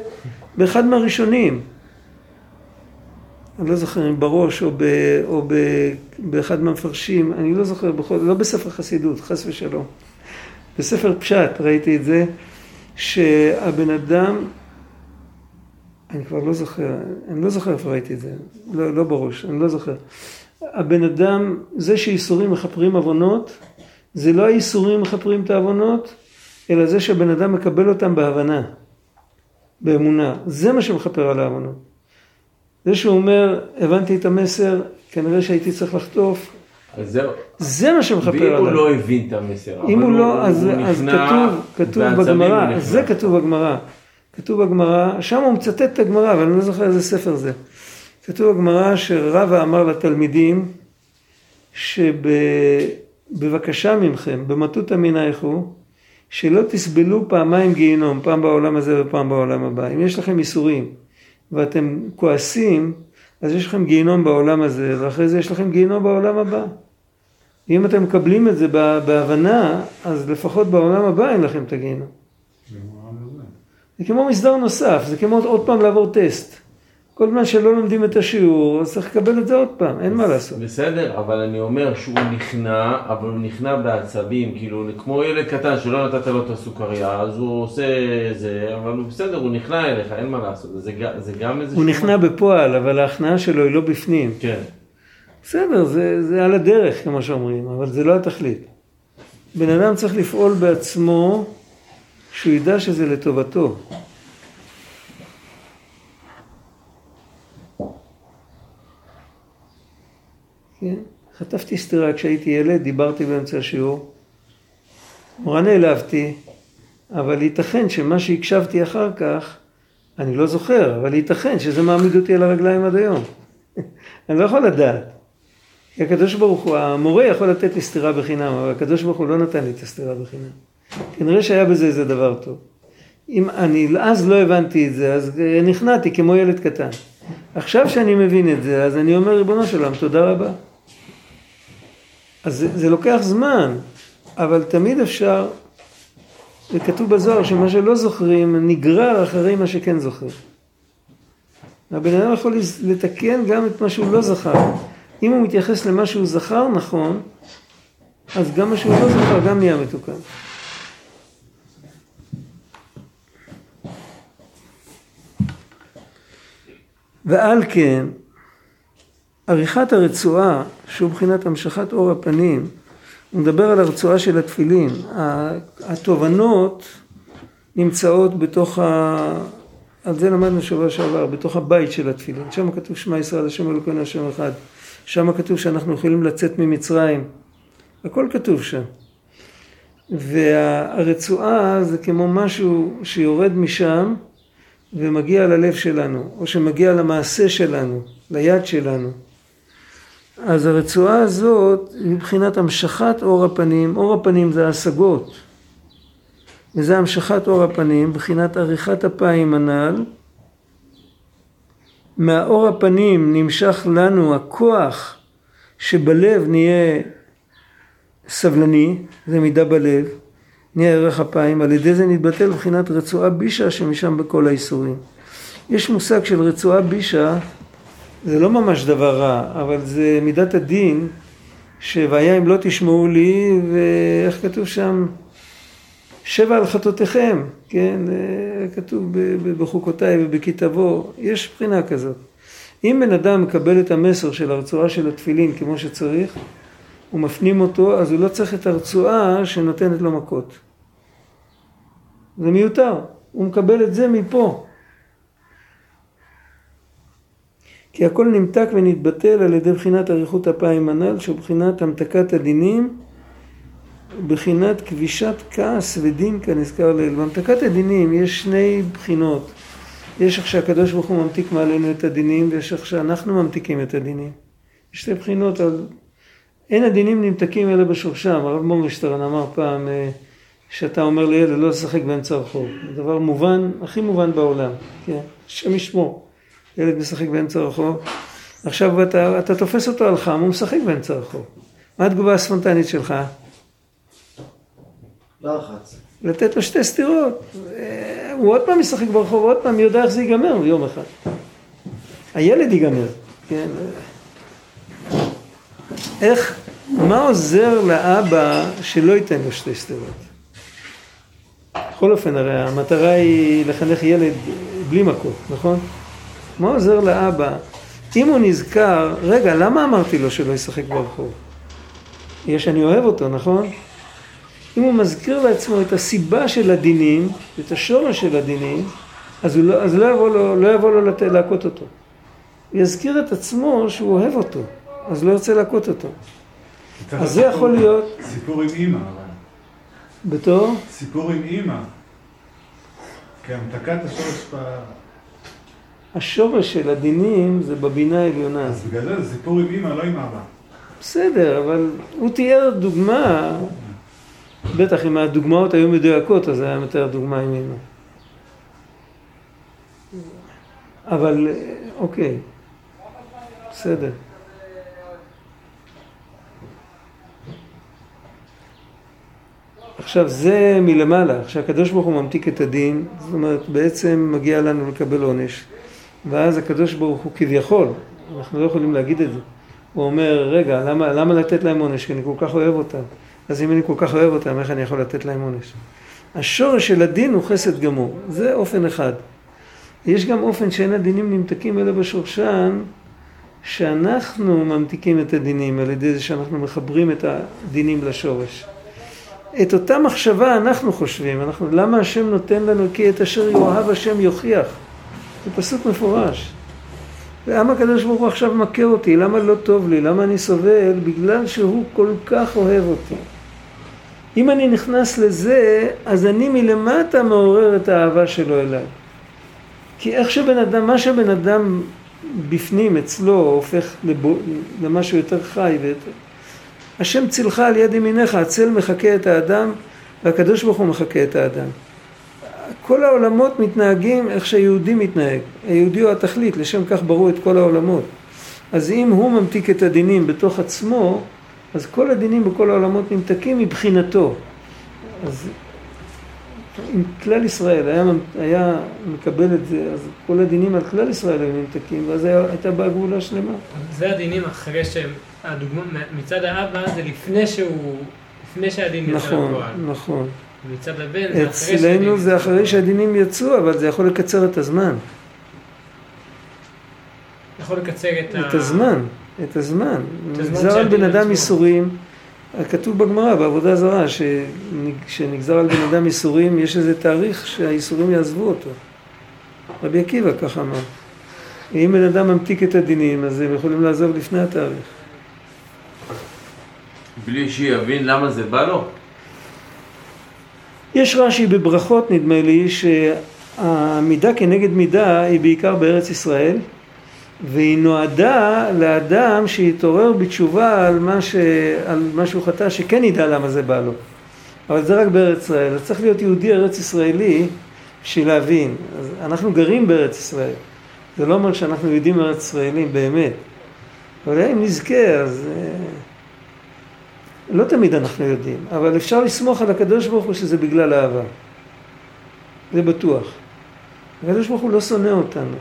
Speaker 1: באחד מהראשונים. אני לא זוכר אם בראש או, ב, או ב, באחד מהמפרשים, אני לא זוכר, בכל, לא בספר חסידות, חס ושלום. בספר פשט ראיתי את זה, שהבן אדם, אני כבר לא זוכר, אני לא זוכר איפה ראיתי את זה, לא, לא בראש, אני לא זוכר. הבן אדם, זה שאיסורים מכפרים עוונות, זה לא האיסורים מכפרים את העוונות, אלא זה שהבן אדם מקבל אותם בהבנה, באמונה. זה מה שמכפר על העוונות. זה שהוא אומר, הבנתי את המסר, כנראה שהייתי צריך לחטוף,
Speaker 2: זהו.
Speaker 1: זה מה שמכפר
Speaker 2: ואם
Speaker 1: עליו.
Speaker 2: הוא לא הבין את המסר,
Speaker 1: אם הוא לא, אז, אז כתוב, כתוב בגמרא. זה כתוב בגמרא. כתוב בגמרא, שם הוא מצטט את הגמרא, אבל אני לא זוכר איזה ספר זה. כתוב בגמרא שרבא אמר לתלמידים, שבבקשה מכם, במטותא מנייכו, שלא תסבלו פעמיים גיהינום, פעם בעולם הזה ופעם בעולם הבא. אם יש לכם איסורים ואתם כועסים, אז יש לכם גיהינום בעולם הזה, ואחרי זה יש לכם גיהינום בעולם הבא. אם אתם מקבלים את זה בה- בהבנה, אז לפחות בעולם הבא אין לכם את הגיהינום. זה כמו מסדר נוסף, זה כמו עוד פעם לעבור טסט. כל זמן שלא לומדים את השיעור, אז צריך לקבל את זה עוד פעם, אין מה לעשות.
Speaker 2: בסדר, אבל אני אומר שהוא נכנע, אבל הוא נכנע בעצבים, כאילו כמו ילד קטן שלא נתת לו את הסוכריה, אז הוא עושה זה, אבל הוא בסדר, הוא נכנע אליך, אין מה לעשות, זה, זה גם איזה...
Speaker 1: הוא נכנע בפועל, אבל ההכנעה שלו היא לא בפנים.
Speaker 2: כן.
Speaker 1: בסדר, זה, זה על הדרך, כמו שאומרים, אבל זה לא התכלית. בן אדם צריך לפעול בעצמו, שהוא ידע שזה לטובתו. כן? חטפתי סטירה כשהייתי ילד, דיברתי באמצע השיעור. נורא נעלבתי, אבל ייתכן שמה שהקשבתי אחר כך, אני לא זוכר, אבל ייתכן שזה מעמיד אותי על הרגליים עד היום. אני לא יכול לדעת. כי הקדוש ברוך הוא, המורה יכול לתת לי סטירה בחינם, אבל הקדוש ברוך הוא לא נתן לי את הסטירה בחינם. כנראה שהיה בזה איזה דבר טוב. אם אני אז לא הבנתי את זה, אז נכנעתי כמו ילד קטן. עכשיו שאני מבין את זה, אז אני אומר, ריבונו של עולם, תודה רבה. אז זה, זה לוקח זמן, אבל תמיד אפשר, זה כתוב בזוהר שמה שלא זוכרים נגרר אחרי מה שכן זוכרים. הבן אדם יכול לתקן גם את מה שהוא לא זכר. אם הוא מתייחס למה שהוא זכר נכון, אז גם מה שהוא לא זכר גם נהיה מתוקן. ועל כן, עריכת הרצועה, שהוא מבחינת המשכת אור הפנים, הוא מדבר על הרצועה של התפילין. התובנות נמצאות בתוך ה... על זה למדנו שבוע שעבר, בתוך הבית של התפילין. שם כתוב שמע ישראל השם אלוקינו השם אחד. שם כתוב שאנחנו יכולים לצאת ממצרים. הכל כתוב שם. והרצועה זה כמו משהו שיורד משם ומגיע ללב שלנו, או שמגיע למעשה שלנו, ליד שלנו. אז הרצועה הזאת היא מבחינת המשכת אור הפנים, אור הפנים זה ההשגות, וזה המשכת אור הפנים, מבחינת עריכת אפיים הנ"ל. מהאור הפנים נמשך לנו הכוח שבלב נהיה סבלני, זה מידה בלב, נהיה ערך אפיים, על ידי זה נתבטל מבחינת רצועה בישה שמשם בכל האיסורים. יש מושג של רצועה בישה, זה לא ממש דבר רע, אבל זה מידת הדין, ש"והיה אם לא תשמעו לי", ואיך כתוב שם? שבע על חטאותיכם, כן, כתוב בחוקותיי ובכתבו, יש בחינה כזאת. אם בן אדם מקבל את המסר של הרצועה של התפילין כמו שצריך, הוא מפנים אותו, אז הוא לא צריך את הרצועה שנותנת לו מכות. זה מיותר, הוא מקבל את זה מפה. כי הכל נמתק ונתבטל על ידי בחינת אריכות אפיים הנ"ל, שהוא בחינת המתקת הדינים, בחינת כבישת כעס ודין כנזכר לעיל. בהמתקת הדינים יש שני בחינות. יש איך שהקדוש ברוך הוא ממתיק מעלינו את הדינים, ויש איך שאנחנו ממתיקים את הדינים. יש שתי בחינות על... אין הדינים נמתקים אלא בשורשם. הרב מורגשטרן אמר פעם, אה, שאתה אומר לילד לא לשחק באמצע הרחוב. זה דבר מובן, הכי מובן בעולם, כן? השם ישמור. ילד משחק באמצע הרחוב, עכשיו אתה, אתה תופס אותו על חם, הוא משחק באמצע הרחוב. מה התגובה הספונטנית שלך?
Speaker 7: לחץ.
Speaker 1: לתת לו שתי סטירות. אה, הוא עוד פעם ישחק ברחוב, עוד פעם יודע איך זה ייגמר יום אחד. הילד ייגמר, כן? איך, מה עוזר לאבא שלא ייתן לו שתי סטירות? בכל אופן, הרי המטרה היא לחנך ילד בלי מכות, נכון? מה עוזר לאבא? אם הוא נזכר, רגע, למה אמרתי לו שלא ישחק ברחוב? בגלל שאני אוהב אותו, נכון? אם הוא מזכיר לעצמו את הסיבה של הדינים, את השורש של הדינים, אז, לא, אז לא יבוא לו, לא יבוא לו לת, להכות אותו. הוא יזכיר את עצמו שהוא אוהב אותו, אז לא ירצה להכות אותו. אז זה יכול להיות...
Speaker 5: סיפור עם אימא, אבל.
Speaker 1: בתור?
Speaker 5: סיפור עם אימא. כי המתקת השורש ב...
Speaker 1: השורש של הדינים זה בבינה העליונה.
Speaker 5: אז בגלל זה זה סיפור עם אימא, לא עם אבא.
Speaker 1: בסדר, אבל הוא תיאר דוגמה, בטח אם הדוגמאות היו מדויקות, אז היה מתאר דוגמה עם אמא. אבל, אוקיי, בסדר. עכשיו זה מלמעלה, כשהקדוש ברוך הוא ממתיק את הדין, זאת אומרת בעצם מגיע לנו לקבל עונש, ואז הקדוש ברוך הוא כביכול, אנחנו לא יכולים להגיד את זה, הוא אומר, רגע, למה, למה לתת להם עונש? כי אני כל כך אוהב אותם. אז אם אני כל כך אוהב אותם, איך אני יכול לתת להם עונש? השורש של הדין הוא חסד גמור, זה אופן אחד. יש גם אופן שאין הדינים נמתקים אלא בשורשן, שאנחנו ממתיקים את הדינים על ידי זה שאנחנו מחברים את הדינים לשורש. את אותה מחשבה אנחנו חושבים, אנחנו, למה השם נותן לנו כי את אשר יאהב השם יוכיח? זה פסוק מפורש. למה הקדוש ברוך הוא עכשיו מכה אותי? למה לא טוב לי? למה אני סובל? בגלל שהוא כל כך אוהב אותי. אם אני נכנס לזה, אז אני מלמטה מעורר את האהבה שלו אליי. כי איך שבן אדם, מה שבן אדם בפנים אצלו הופך לבו, למשהו יותר חי ויותר... השם צילך על יד ימיניך, הצל מחקה את האדם והקדוש ברוך הוא מחקה את האדם. כל העולמות מתנהגים איך שהיהודי מתנהג. היהודי הוא התכלית, לשם כך ברו את כל העולמות. אז אם הוא ממתיק את הדינים בתוך עצמו, אז כל הדינים בכל העולמות נמתקים מבחינתו. אז אם כלל ישראל היה, היה מקבל את זה, אז כל הדינים על כלל ישראל היו נמתקים, ואז היה, הייתה באה גבולה שלמה.
Speaker 3: זה הדינים אחרי שהם, הדוגמה מצד האבא זה לפני שהוא, לפני שהדין יצא
Speaker 1: נכון,
Speaker 3: לפועל.
Speaker 1: נכון.
Speaker 3: מצד הבן זה אחרי
Speaker 1: אצלנו זה אחרי שהדינים יצאו, אבל זה יכול לקצר את הזמן.
Speaker 3: יכול לקצר את,
Speaker 1: את הזמן, את הזמן.
Speaker 3: את הזמן
Speaker 1: נגזר על בן אדם
Speaker 3: עצמו.
Speaker 1: ייסורים, כתוב בגמרא, בעבודה זרה, שנגזר על בן אדם ייסורים, יש איזה תאריך שהייסורים יעזבו אותו. רבי עקיבא ככה אמר. אם בן אדם ממתיק את הדינים, אז הם יכולים לעזוב לפני התאריך.
Speaker 2: בלי שיבין למה זה בא לו?
Speaker 1: יש רש"י בברכות, נדמה לי, שהמידה כנגד מידה היא בעיקר בארץ ישראל, והיא נועדה לאדם שיתעורר בתשובה על מה, ש... על מה שהוא חטא, שכן ידע למה זה בא לו. אבל זה רק בארץ ישראל. אז צריך להיות יהודי ארץ ישראלי בשביל להבין. אנחנו גרים בארץ ישראל. זה לא אומר שאנחנו יהודים ארץ ישראלים באמת. אבל אם נזכה, אז... אה, לא תמיד אנחנו יודעים, אבל אפשר לסמוך על הקדוש ברוך הוא שזה בגלל אהבה. זה בטוח. הקדוש ברוך הוא לא שונא אותנו.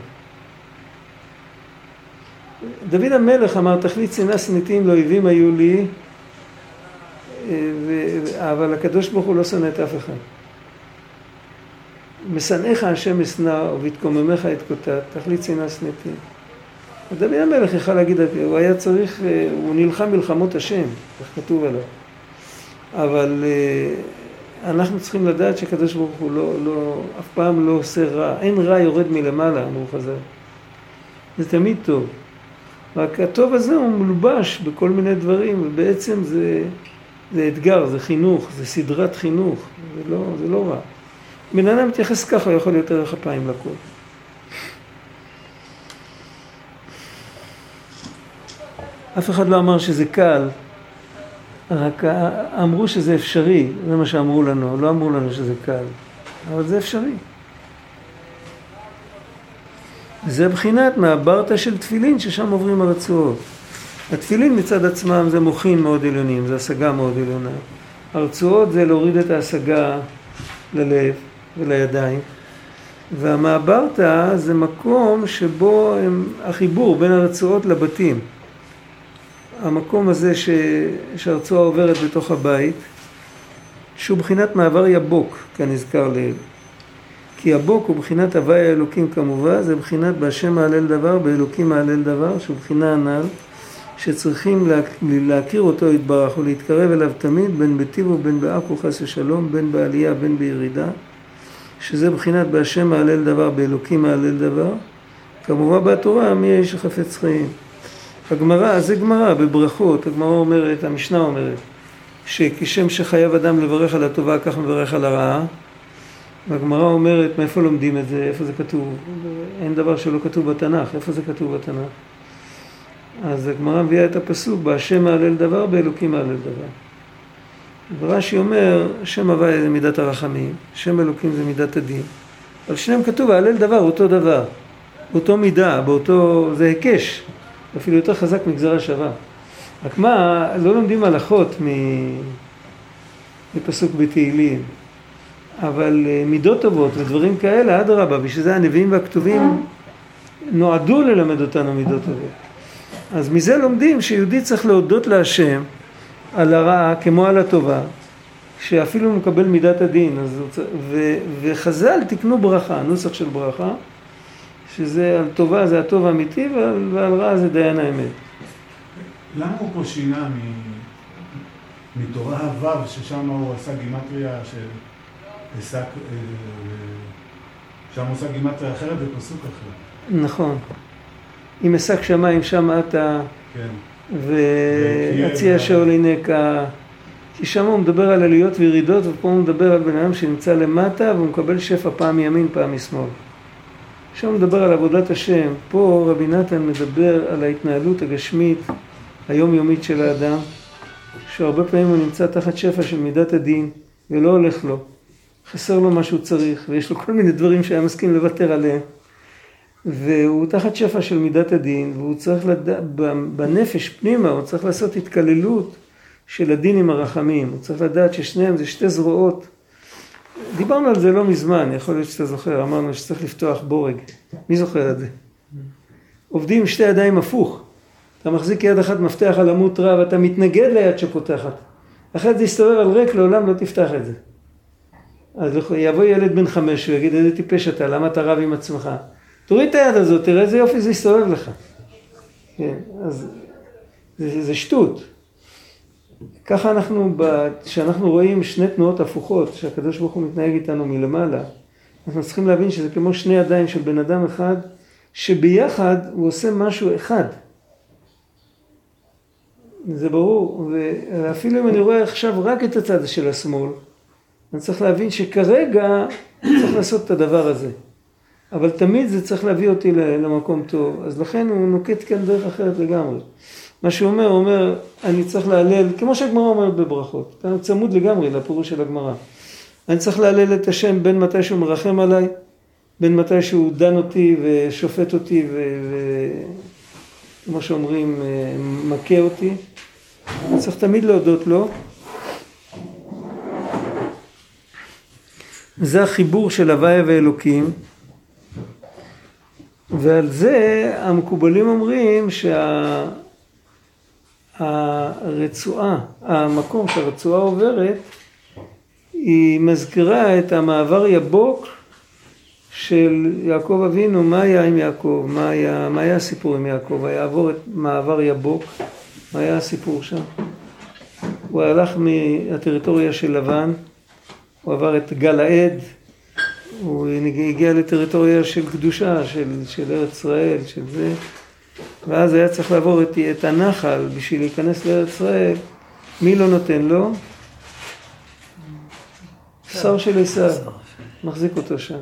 Speaker 1: דוד המלך אמר, תכלית שנאה שנאתים לאויבים היו לי, ו... אבל הקדוש ברוך הוא לא שונא את אף אחד. משנאיך השם אשנא ובהתקוממך אתקוטט, תכלית שנאה שנאתים. דוד המלך יכל להגיד, הוא היה צריך, הוא נלחם מלחמות השם, כך כתוב עליו. אבל אה, אנחנו צריכים לדעת שקדוש ברוך הוא לא, לא, אף פעם לא עושה רע. אין רע יורד מלמעלה, אמרו חז"ל. זה תמיד טוב. רק הטוב הזה הוא מלובש בכל מיני דברים, ובעצם זה, זה אתגר, זה חינוך, זה סדרת חינוך, זה לא, זה לא רע. בן אדם מתייחס ככה, הוא יכול להיות ערך אפיים לכל. אף אחד לא אמר שזה קל, רק אמרו שזה אפשרי, זה מה שאמרו לנו, לא אמרו לנו שזה קל, אבל זה אפשרי. זה בחינת מהברטה של תפילין ששם עוברים הרצועות. התפילין מצד עצמם זה מוחין מאוד עליונים, זה השגה מאוד עליונה. הרצועות זה להוריד את ההשגה ללב ולידיים. והמעברתא זה מקום שבו הם, החיבור בין הרצועות לבתים. המקום הזה ש, שהרצועה עוברת בתוך הבית, שהוא בחינת מעבר יבוק, כנזכר לעיל. כי הבוק הוא בחינת הוואי האלוקים כמובן, זה בחינת בהשם מהלל דבר, באלוקים מהלל דבר, שהוא בחינה הנ"ל, שצריכים לה, להכיר אותו יתברך ולהתקרב אליו תמיד, בין בטיב ובין בעכו חס ושלום, בין בעלייה בין בירידה, שזה בחינת בהשם מהלל דבר, באלוקים מהלל דבר. כמובן בתורה, מי האיש החפץ חיים. הגמרא, זה גמרא בברכות, הגמרא אומרת, המשנה אומרת, שכשם שחייב אדם לברך על הטובה, כך מברך על הרעה. והגמרא אומרת, מאיפה לומדים את זה, איפה זה כתוב? אין דבר שלא כתוב בתנ"ך, איפה זה כתוב בתנ"ך? אז הגמרא מביאה את הפסוק, בהשם מהלל דבר, באלוקים מהלל דבר. ורש"י אומר, שם הוויה זה מידת הרחמים, שם אלוקים זה מידת הדין. על שניהם כתוב, ההלל דבר אותו דבר, באותו מידה, באותו, זה היקש, אפילו יותר חזק מגזרה שווה. רק מה, לא לומדים הלכות מפסוק בתהילים. אבל אה, מידות טובות ודברים כאלה, אדרבה, בשביל זה הנביאים והכתובים נועדו ללמד אותנו מידות טובות. אז מזה לומדים שיהודי צריך להודות להשם על הרעה כמו על הטובה, שאפילו הוא מקבל מידת הדין, אז ו, וחז"ל תקנו ברכה, נוסח של ברכה, שזה על טובה זה הטוב האמיתי ועל, ועל רע זה דיין האמת.
Speaker 5: למה הוא פה שינה מתורה ו' ששם הוא עשה גימטריה של... עסק, אה, שם עושה גימטריה אחרת ופסוק אחר.
Speaker 1: נכון. אם אשק שמיים שם אתה,
Speaker 5: כן.
Speaker 1: והציע שאול הנקה, כי שם הוא מדבר על עליות וירידות, ופה הוא מדבר על בן אדם שנמצא למטה והוא מקבל שפע פעם מימין פעם משמאל. שם מדבר על עבודת השם, פה רבי נתן מדבר על ההתנהלות הגשמית היומיומית של האדם, שהרבה פעמים הוא נמצא תחת שפע של מידת הדין ולא הולך לו. חסר לו מה שהוא צריך, ויש לו כל מיני דברים שהיה מסכים לוותר עליהם. והוא תחת שפע של מידת הדין, והוא צריך לדעת, בנפש פנימה, הוא צריך לעשות התקללות של הדין עם הרחמים. הוא צריך לדעת ששניהם זה שתי זרועות. דיברנו על זה לא מזמן, יכול להיות שאתה זוכר, אמרנו שצריך לפתוח בורג. מי זוכר את זה? עובדים עם שתי ידיים הפוך. אתה מחזיק יד אחת מפתח על עמוד רע ואתה מתנגד ליד שפותחת. אחרת זה יסתובב על ריק, לעולם לא תפתח את זה. אז יבוא ילד בן חמש ויגיד, איזה טיפש אתה, למה אתה רב עם עצמך? תוריד את היד הזאת, תראה איזה יופי זה יסתובב לך. כן, אז זה, זה שטות. ככה אנחנו, כשאנחנו רואים שני תנועות הפוכות, שהקדוש ברוך הוא מתנהג איתנו מלמעלה, אנחנו צריכים להבין שזה כמו שני ידיים של בן אדם אחד, שביחד הוא עושה משהו אחד. זה ברור, ואפילו אם אני רואה עכשיו רק את הצד של השמאל, אני צריך להבין שכרגע צריך לעשות את הדבר הזה. אבל תמיד זה צריך להביא אותי למקום טוב. אז לכן הוא נוקט כאן דרך אחרת לגמרי. מה שהוא אומר, הוא אומר, אני צריך להלל, כמו שהגמרא אומרת בברכות, צמוד לגמרי לפירוש של הגמרא. אני צריך להלל את השם בין מתי שהוא מרחם עליי, בין מתי שהוא דן אותי ושופט אותי וכמו שאומרים, מכה אותי. צריך תמיד להודות לו. זה החיבור של הוויה ואלוקים, ועל זה המקובלים אומרים שהרצועה, המקום שהרצועה עוברת, היא מזכירה את המעבר יבוק של יעקב אבינו, מה היה עם יעקב, מה היה, מה היה הסיפור עם יעקב, ויעבור את מעבר יבוק, מה היה הסיפור שם? הוא הלך מהטריטוריה של לבן, הוא עבר את גל העד, הוא הגיע לטריטוריה של קדושה, של, של ארץ ישראל, של זה, ואז היה צריך לעבור את, את הנחל בשביל להיכנס לארץ ישראל, מי לא נותן לו? שר של עשיו, מחזיק אותו שם.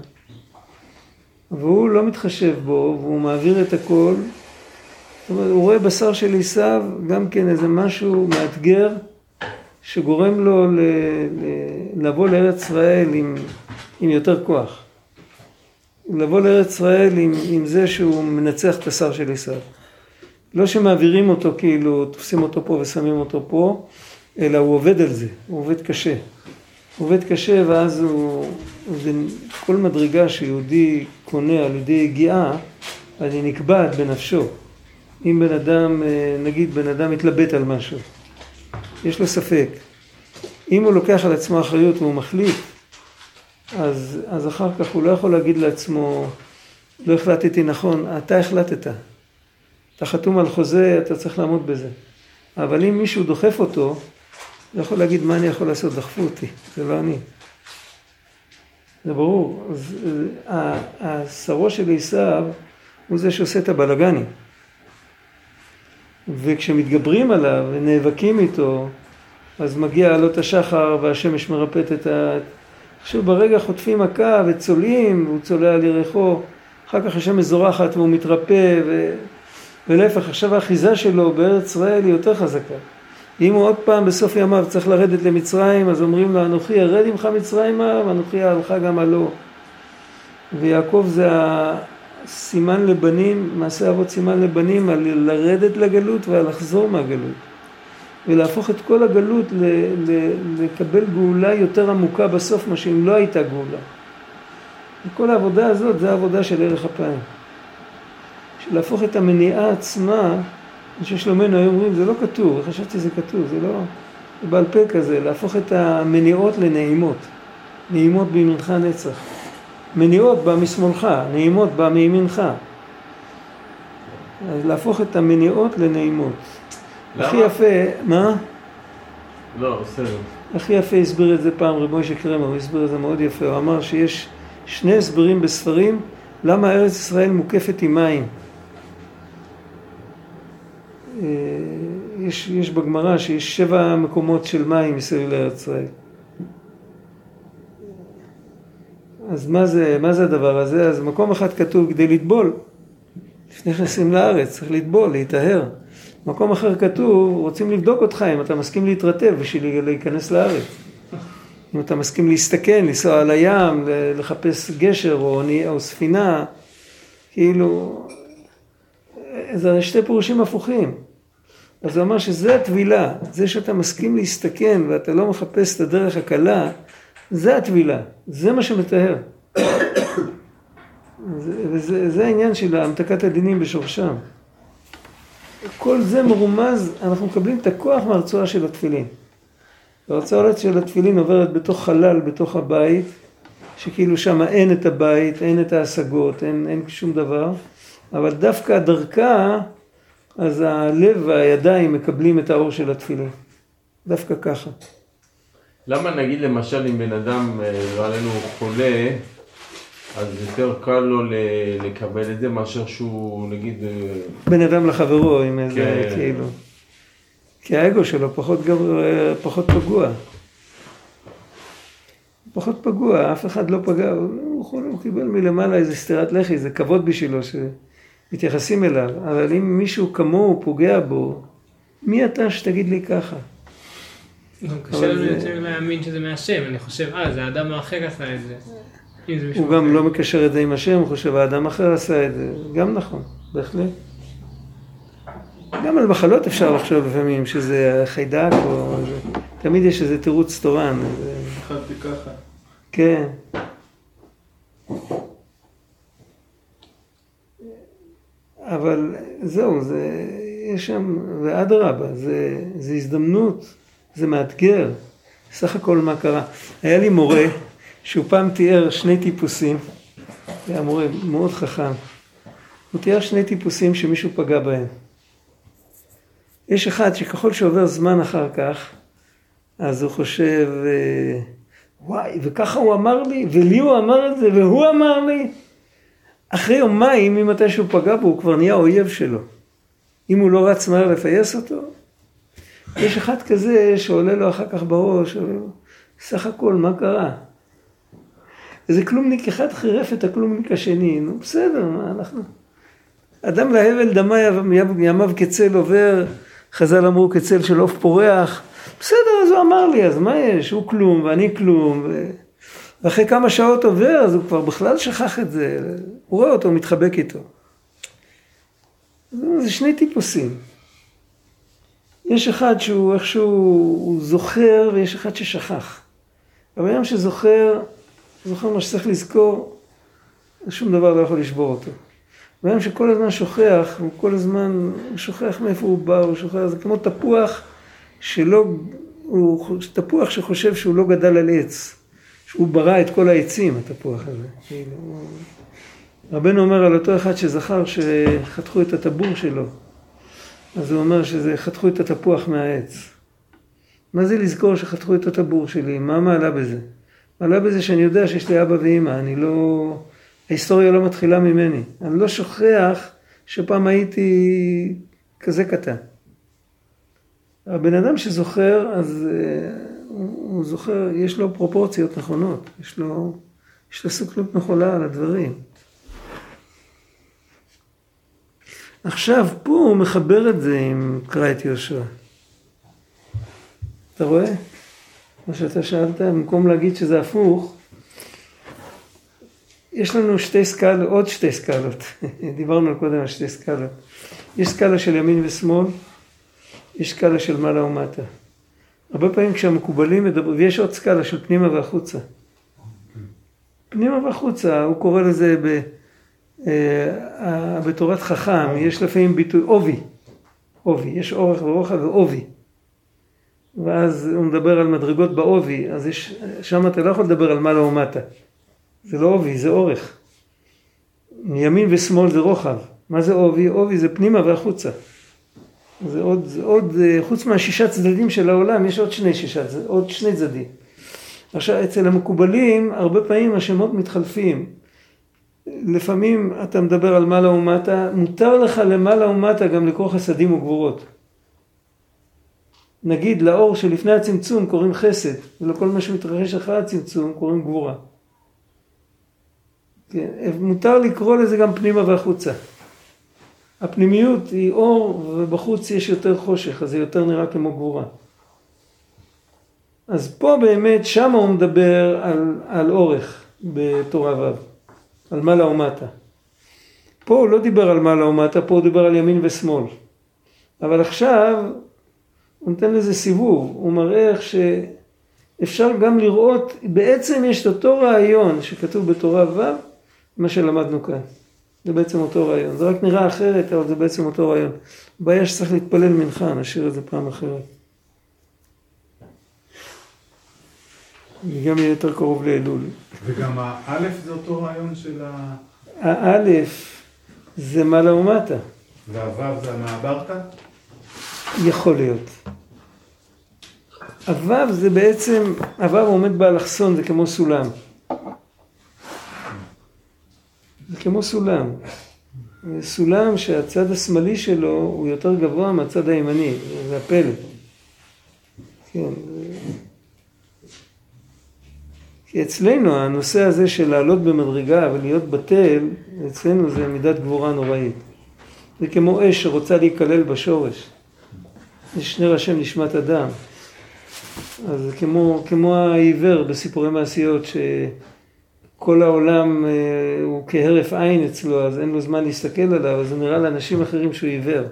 Speaker 1: והוא לא מתחשב בו, והוא מעביר את הכל. זאת אומרת, הוא רואה בשר של עשיו גם כן איזה משהו מאתגר, שגורם לו ל, ל, לבוא לארץ ישראל עם, עם יותר כוח. לבוא לארץ ישראל עם, עם זה שהוא מנצח את השר של עשיו. לא שמעבירים אותו כאילו, תופסים אותו פה ושמים אותו פה, אלא הוא עובד על זה, הוא עובד קשה. הוא עובד קשה ואז הוא, זה כל מדרגה שיהודי קונה על ידי יגיעה, אז היא נקבעת בנפשו. אם בן אדם, נגיד בן אדם מתלבט על משהו, יש לו ספק. אם הוא לוקח על עצמו אחריות והוא מחליט, אז, אז אחר כך הוא לא יכול להגיד לעצמו, לא החלטתי נכון, אתה החלטת. אתה חתום על חוזה, אתה צריך לעמוד בזה. אבל אם מישהו דוחף אותו, הוא יכול להגיד, מה אני יכול לעשות? דחפו אותי, זה לא אני. זה ברור. אז השרו של עשיו הוא זה שעושה את הבלגנים. וכשמתגברים עליו ונאבקים איתו, אז מגיע עלות השחר והשמש מרפאת את ה... עכשיו ברגע חוטפים מכה וצולעים, והוא צולע על ירחו, אחר כך השמש זורחת והוא מתרפא, ו... ולהפך, עכשיו האחיזה שלו בארץ ישראל היא יותר חזקה. אם הוא עוד פעם בסוף ימיו צריך לרדת למצרים, אז אומרים לו, אנוכי ירד עמך מצרימה, ואנוכי אהלך גם עלו. ויעקב זה הסימן לבנים, מעשה אבות סימן לבנים, על לרדת לגלות ועל לחזור מהגלות. ולהפוך את כל הגלות ל, ל, לקבל גאולה יותר עמוקה בסוף, מה שאם לא הייתה גאולה. וכל העבודה הזאת זה העבודה של ערך אפיים. של להפוך את המניעה עצמה אנשי שלומנו היו אומרים, זה לא כתוב, חשבתי שזה כתוב, זה לא... זה בעל פה כזה, להפוך את המניעות לנעימות. נעימות בימינך נצח. מניעות בא משמאלך, נעימות בא מימינך. אז להפוך את המניעות לנעימות. הכי יפה, מה?
Speaker 2: לא, בסדר.
Speaker 1: הכי יפה הסביר את זה פעם רב מוישה קרמר, הוא הסביר את זה מאוד יפה, הוא אמר שיש שני הסברים בספרים למה ארץ ישראל מוקפת עם מים. אה, יש, יש בגמרא שיש שבע מקומות של מים מסביב לארץ ישראל. אז מה זה, מה זה הדבר הזה? אז מקום אחד כתוב כדי לטבול. לפני נכנסים לארץ, צריך לטבול, להיטהר. מקום אחר כתוב, רוצים לבדוק אותך אם אתה מסכים להתרטב בשביל להיכנס לארץ. אם אתה מסכים להסתכן, לנסוע על הים, לחפש גשר או, או ספינה, כאילו, זה שתי פירושים הפוכים. אז הוא אמר שזה הטבילה, זה שאתה מסכים להסתכן ואתה לא מחפש את הדרך הקלה, זה הטבילה, זה מה שמטהר. וזה זה העניין של המתקת הדינים בשורשם. כל זה מרומז, אנחנו מקבלים את הכוח מהרצועה של התפילין. הרצועה של התפילין עוברת בתוך חלל, בתוך הבית, שכאילו שם אין את הבית, אין את ההשגות, אין, אין שום דבר, אבל דווקא דרכה אז הלב והידיים מקבלים את האור של התפילה. דווקא ככה.
Speaker 2: למה נגיד למשל אם בן אדם, אה, לא עלינו, חולה, אז יותר קל לו לקבל את זה מאשר שהוא נגיד... אה,
Speaker 1: בן אדם לחברו עם איזה כן. כאילו. כי האגו שלו פחות, גבר, אה, פחות פגוע. פחות פגוע, אף אחד לא פגע, הוא, הוא, הוא קיבל מלמעלה איזה סטירת לחי, זה כבוד בשבילו ש... מתייחסים אליו, אבל אם מישהו כמוהו פוגע בו, מי אתה שתגיד לי ככה?
Speaker 3: קשה לנו יותר להאמין שזה מהשם, אני חושב, אה, זה האדם האחר עשה את זה.
Speaker 1: הוא גם לא מקשר את זה עם השם, הוא חושב האדם אחר עשה את זה, גם נכון, בהחלט. גם על מחלות אפשר לחשוב לפעמים, שזה חיידק או... זה- תמיד יש איזה תירוץ תורן.
Speaker 6: אכלתי ככה.
Speaker 1: כן. אבל זהו, זה, יש שם, ואדרבה, זה, זה הזדמנות, זה מאתגר. סך הכל מה קרה. היה לי מורה שהוא פעם תיאר שני טיפוסים, היה מורה מאוד חכם. הוא תיאר שני טיפוסים שמישהו פגע בהם. יש אחד שככל שעובר זמן אחר כך, אז הוא חושב, אה, וואי, וככה הוא אמר לי, ולי הוא אמר את זה, והוא אמר לי. אחרי יומיים, ממתי שהוא פגע בו, הוא כבר נהיה אויב שלו. אם הוא לא רץ מהר לפייס אותו, יש אחד כזה שעולה לו אחר כך בראש, סך הכל, מה קרה? איזה כלומניק אחד חירף את הכלומניק השני, נו בסדר, מה אנחנו... אדם להבל דמה ימיו- כצל עובר, חז"ל אמרו כצל של עוף פורח, בסדר, אז הוא אמר לי, אז מה יש? הוא כלום ואני כלום, ו... ואחרי כמה שעות עובר, אז הוא כבר בכלל שכח את זה, הוא רואה אותו, הוא מתחבק איתו. זה שני טיפוסים. יש אחד שהוא איכשהו, הוא זוכר, ויש אחד ששכח. אבל היום שזוכר, זוכר מה שצריך לזכור, שום דבר לא יכול לשבור אותו. ביום שכל הזמן שוכח, הוא כל הזמן שוכח מאיפה הוא בא, הוא שוכח, זה כמו תפוח שלא, הוא תפוח שחושב שהוא לא גדל על עץ, שהוא ברא את כל העצים, התפוח הזה. כאילו, רבנו אומר על אותו אחד שזכר שחתכו את הטבור שלו, אז הוא אומר שזה חתכו את התפוח מהעץ. מה זה לזכור שחתכו את הטבור שלי? מה מעלה בזה? מעלה בזה שאני יודע שיש לי אבא ואימא, אני לא... ההיסטוריה לא מתחילה ממני. אני לא שוכח שפעם הייתי כזה קטן. הבן אדם שזוכר, אז אה, הוא זוכר, יש לו פרופורציות נכונות, יש לו, יש לו סוכנות נכונה על הדברים. עכשיו, פה הוא מחבר את זה עם קרא את יהושע. אתה רואה? מה שאתה שאלת, במקום להגיד שזה הפוך, יש לנו שתי סקלות, עוד שתי סקלות. דיברנו קודם על שתי סקלות. יש סקלה של ימין ושמאל, יש סקלה של מעלה ומטה. הרבה פעמים כשהמקובלים מדברים, ויש עוד סקלה של פנימה והחוצה. פנימה והחוצה, הוא קורא לזה ב, אה, בתורת חכם, יש לפעמים ביטוי עובי. עובי, יש אורך ורוחב ועובי. ואז הוא מדבר על מדרגות בעובי, אז יש, שם אתה לא יכול לדבר על מעלה ומטה. זה לא עובי, זה אורך. מימין ושמאל זה רוחב. מה זה עובי? עובי זה פנימה והחוצה. זה עוד, זה עוד, אה, חוץ מהשישה צדדים של העולם, יש עוד שני שישה, עוד שני צדדים. עכשיו, אצל המקובלים, הרבה פעמים השמות מתחלפים. לפעמים אתה מדבר על מעלה ומטה, מותר לך למעלה ומטה גם לקרוא חסדים וגבורות. נגיד לאור שלפני הצמצום קוראים חסד, ולכל מה שמתרחש אחרי הצמצום קוראים גבורה. כן, מותר לקרוא לזה גם פנימה והחוצה. הפנימיות היא אור ובחוץ יש יותר חושך, אז זה יותר נראה כמו גבורה. אז פה באמת, שמה הוא מדבר על, על אורך בתורה ו', על מעלה ומטה. פה הוא לא דיבר על מעלה ומטה, פה הוא דיבר על ימין ושמאל. אבל עכשיו הוא נותן לזה סיבוב, הוא מראה איך שאפשר גם לראות, בעצם יש את אותו רעיון שכתוב בתורה ו', מה שלמדנו כאן. זה בעצם אותו רעיון. זה רק נראה אחרת, אבל זה בעצם אותו רעיון. בעיה שצריך להתפלל מנחה, נשאיר את זה פעם אחרת. גם יהיה יותר קרוב לאלול.
Speaker 5: וגם האלף זה אותו רעיון של ה...
Speaker 1: האלף זה מעלה ומטה.
Speaker 5: והוו זה המעברתא?
Speaker 1: יכול להיות. הוו זה בעצם, הוו עומד באלכסון, זה כמו סולם. זה כמו סולם. זה סולם שהצד השמאלי שלו הוא יותר גבוה מהצד הימני, זה הפלא. כן. כי אצלנו הנושא הזה של לעלות במדרגה ולהיות בטל, אצלנו זה מידת גבורה נוראית. זה כמו אש שרוצה להיכלל בשורש. יש שני ראשי נשמת אדם. אז כמו, כמו העיוור בסיפורי מעשיות, שכל העולם אה, הוא כהרף עין אצלו, אז אין לו זמן להסתכל עליו, אז זה נראה לאנשים אחרים שהוא עיוור.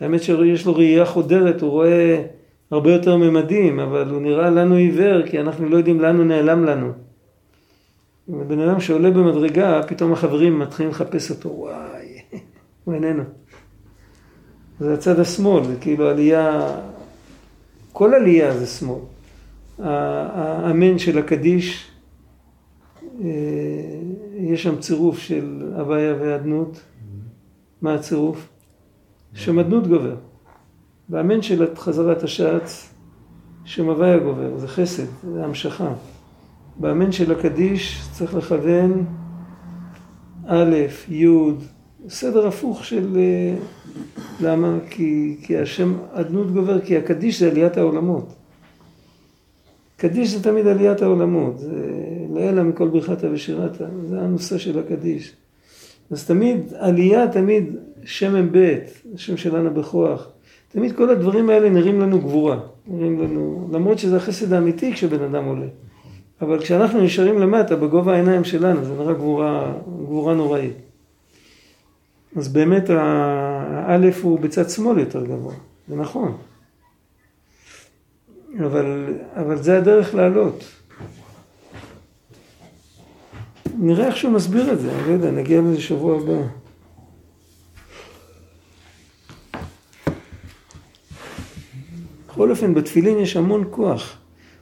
Speaker 1: האמת שיש לו ראייה חודרת, הוא רואה הרבה יותר ממדים, אבל הוא נראה לנו עיוור, כי אנחנו לא יודעים לאן הוא נעלם לנו. בן אדם שעולה במדרגה, פתאום החברים מתחילים לחפש אותו, וואי, הוא איננו. זה הצד השמאל, זה כאילו עלייה, כל עלייה זה שמאל. האמן של הקדיש, אה, יש שם צירוף של הוויה ואדנות. מה הצירוף? שמדנות גובר. באמן של חזרת השץ, שם הוויה גובר, זה חסד, זה המשכה. באמן של הקדיש צריך לכוון א', י', סדר הפוך של... אה, למה? כי, כי השם אדנות גובר, כי הקדיש זה עליית העולמות. קדיש זה תמיד עליית העולמות, זה לאלה מכל ברכתה ושירתה, זה הנושא של הקדיש. אז תמיד עלייה, תמיד שם מ"ב, השם שלנו בכוח. תמיד כל הדברים האלה נראים לנו גבורה, נראים לנו, למרות שזה החסד האמיתי כשבן אדם עולה. אבל כשאנחנו נשארים למטה, בגובה העיניים שלנו, זה נראה גבורה, גבורה נוראית. אז באמת האלף הוא בצד שמאל יותר גבוה, זה נכון. אבל, אבל זה הדרך לעלות. נראה איך שהוא מסביר את זה, אני לא יודע, נגיע לזה שבוע הבא. בכל אופן, בתפילין יש המון כוח.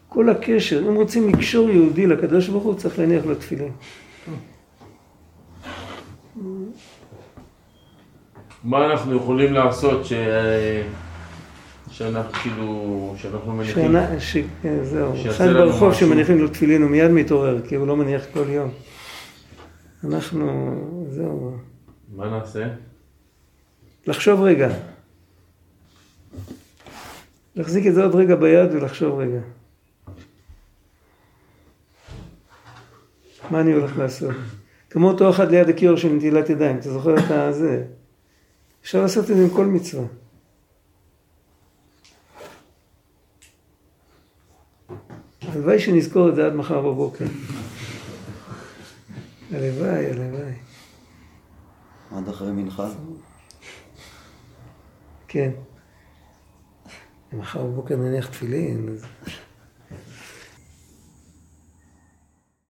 Speaker 1: כל הקשר, אם רוצים לקשור יהודי לקדוש ברוך הוא, צריך להניח לו תפילין.
Speaker 2: מה אנחנו יכולים לעשות ש... שאנחנו כאילו, שאנחנו מניחים?
Speaker 1: שנה, ש... כן, זהו, אחד ברחוב. שמניחים לו תפילין הוא מיד מתעורר, כי הוא לא מניח כל יום. אנחנו, זהו.
Speaker 2: מה נעשה?
Speaker 1: לחשוב רגע. להחזיק את זה עוד רגע ביד ולחשוב רגע. מה אני הולך לעשות? כמו אותו אחד ליד הכיור של נטילת ידיים, אתה זוכר את הזה? אפשר לעשות את זה עם כל מצווה. הלוואי שנזכור את זה עד מחר בבוקר. הלוואי, הלוואי.
Speaker 7: עד אחרי מנחה?
Speaker 1: כן. מחר בבוקר נניח תפילין. אז...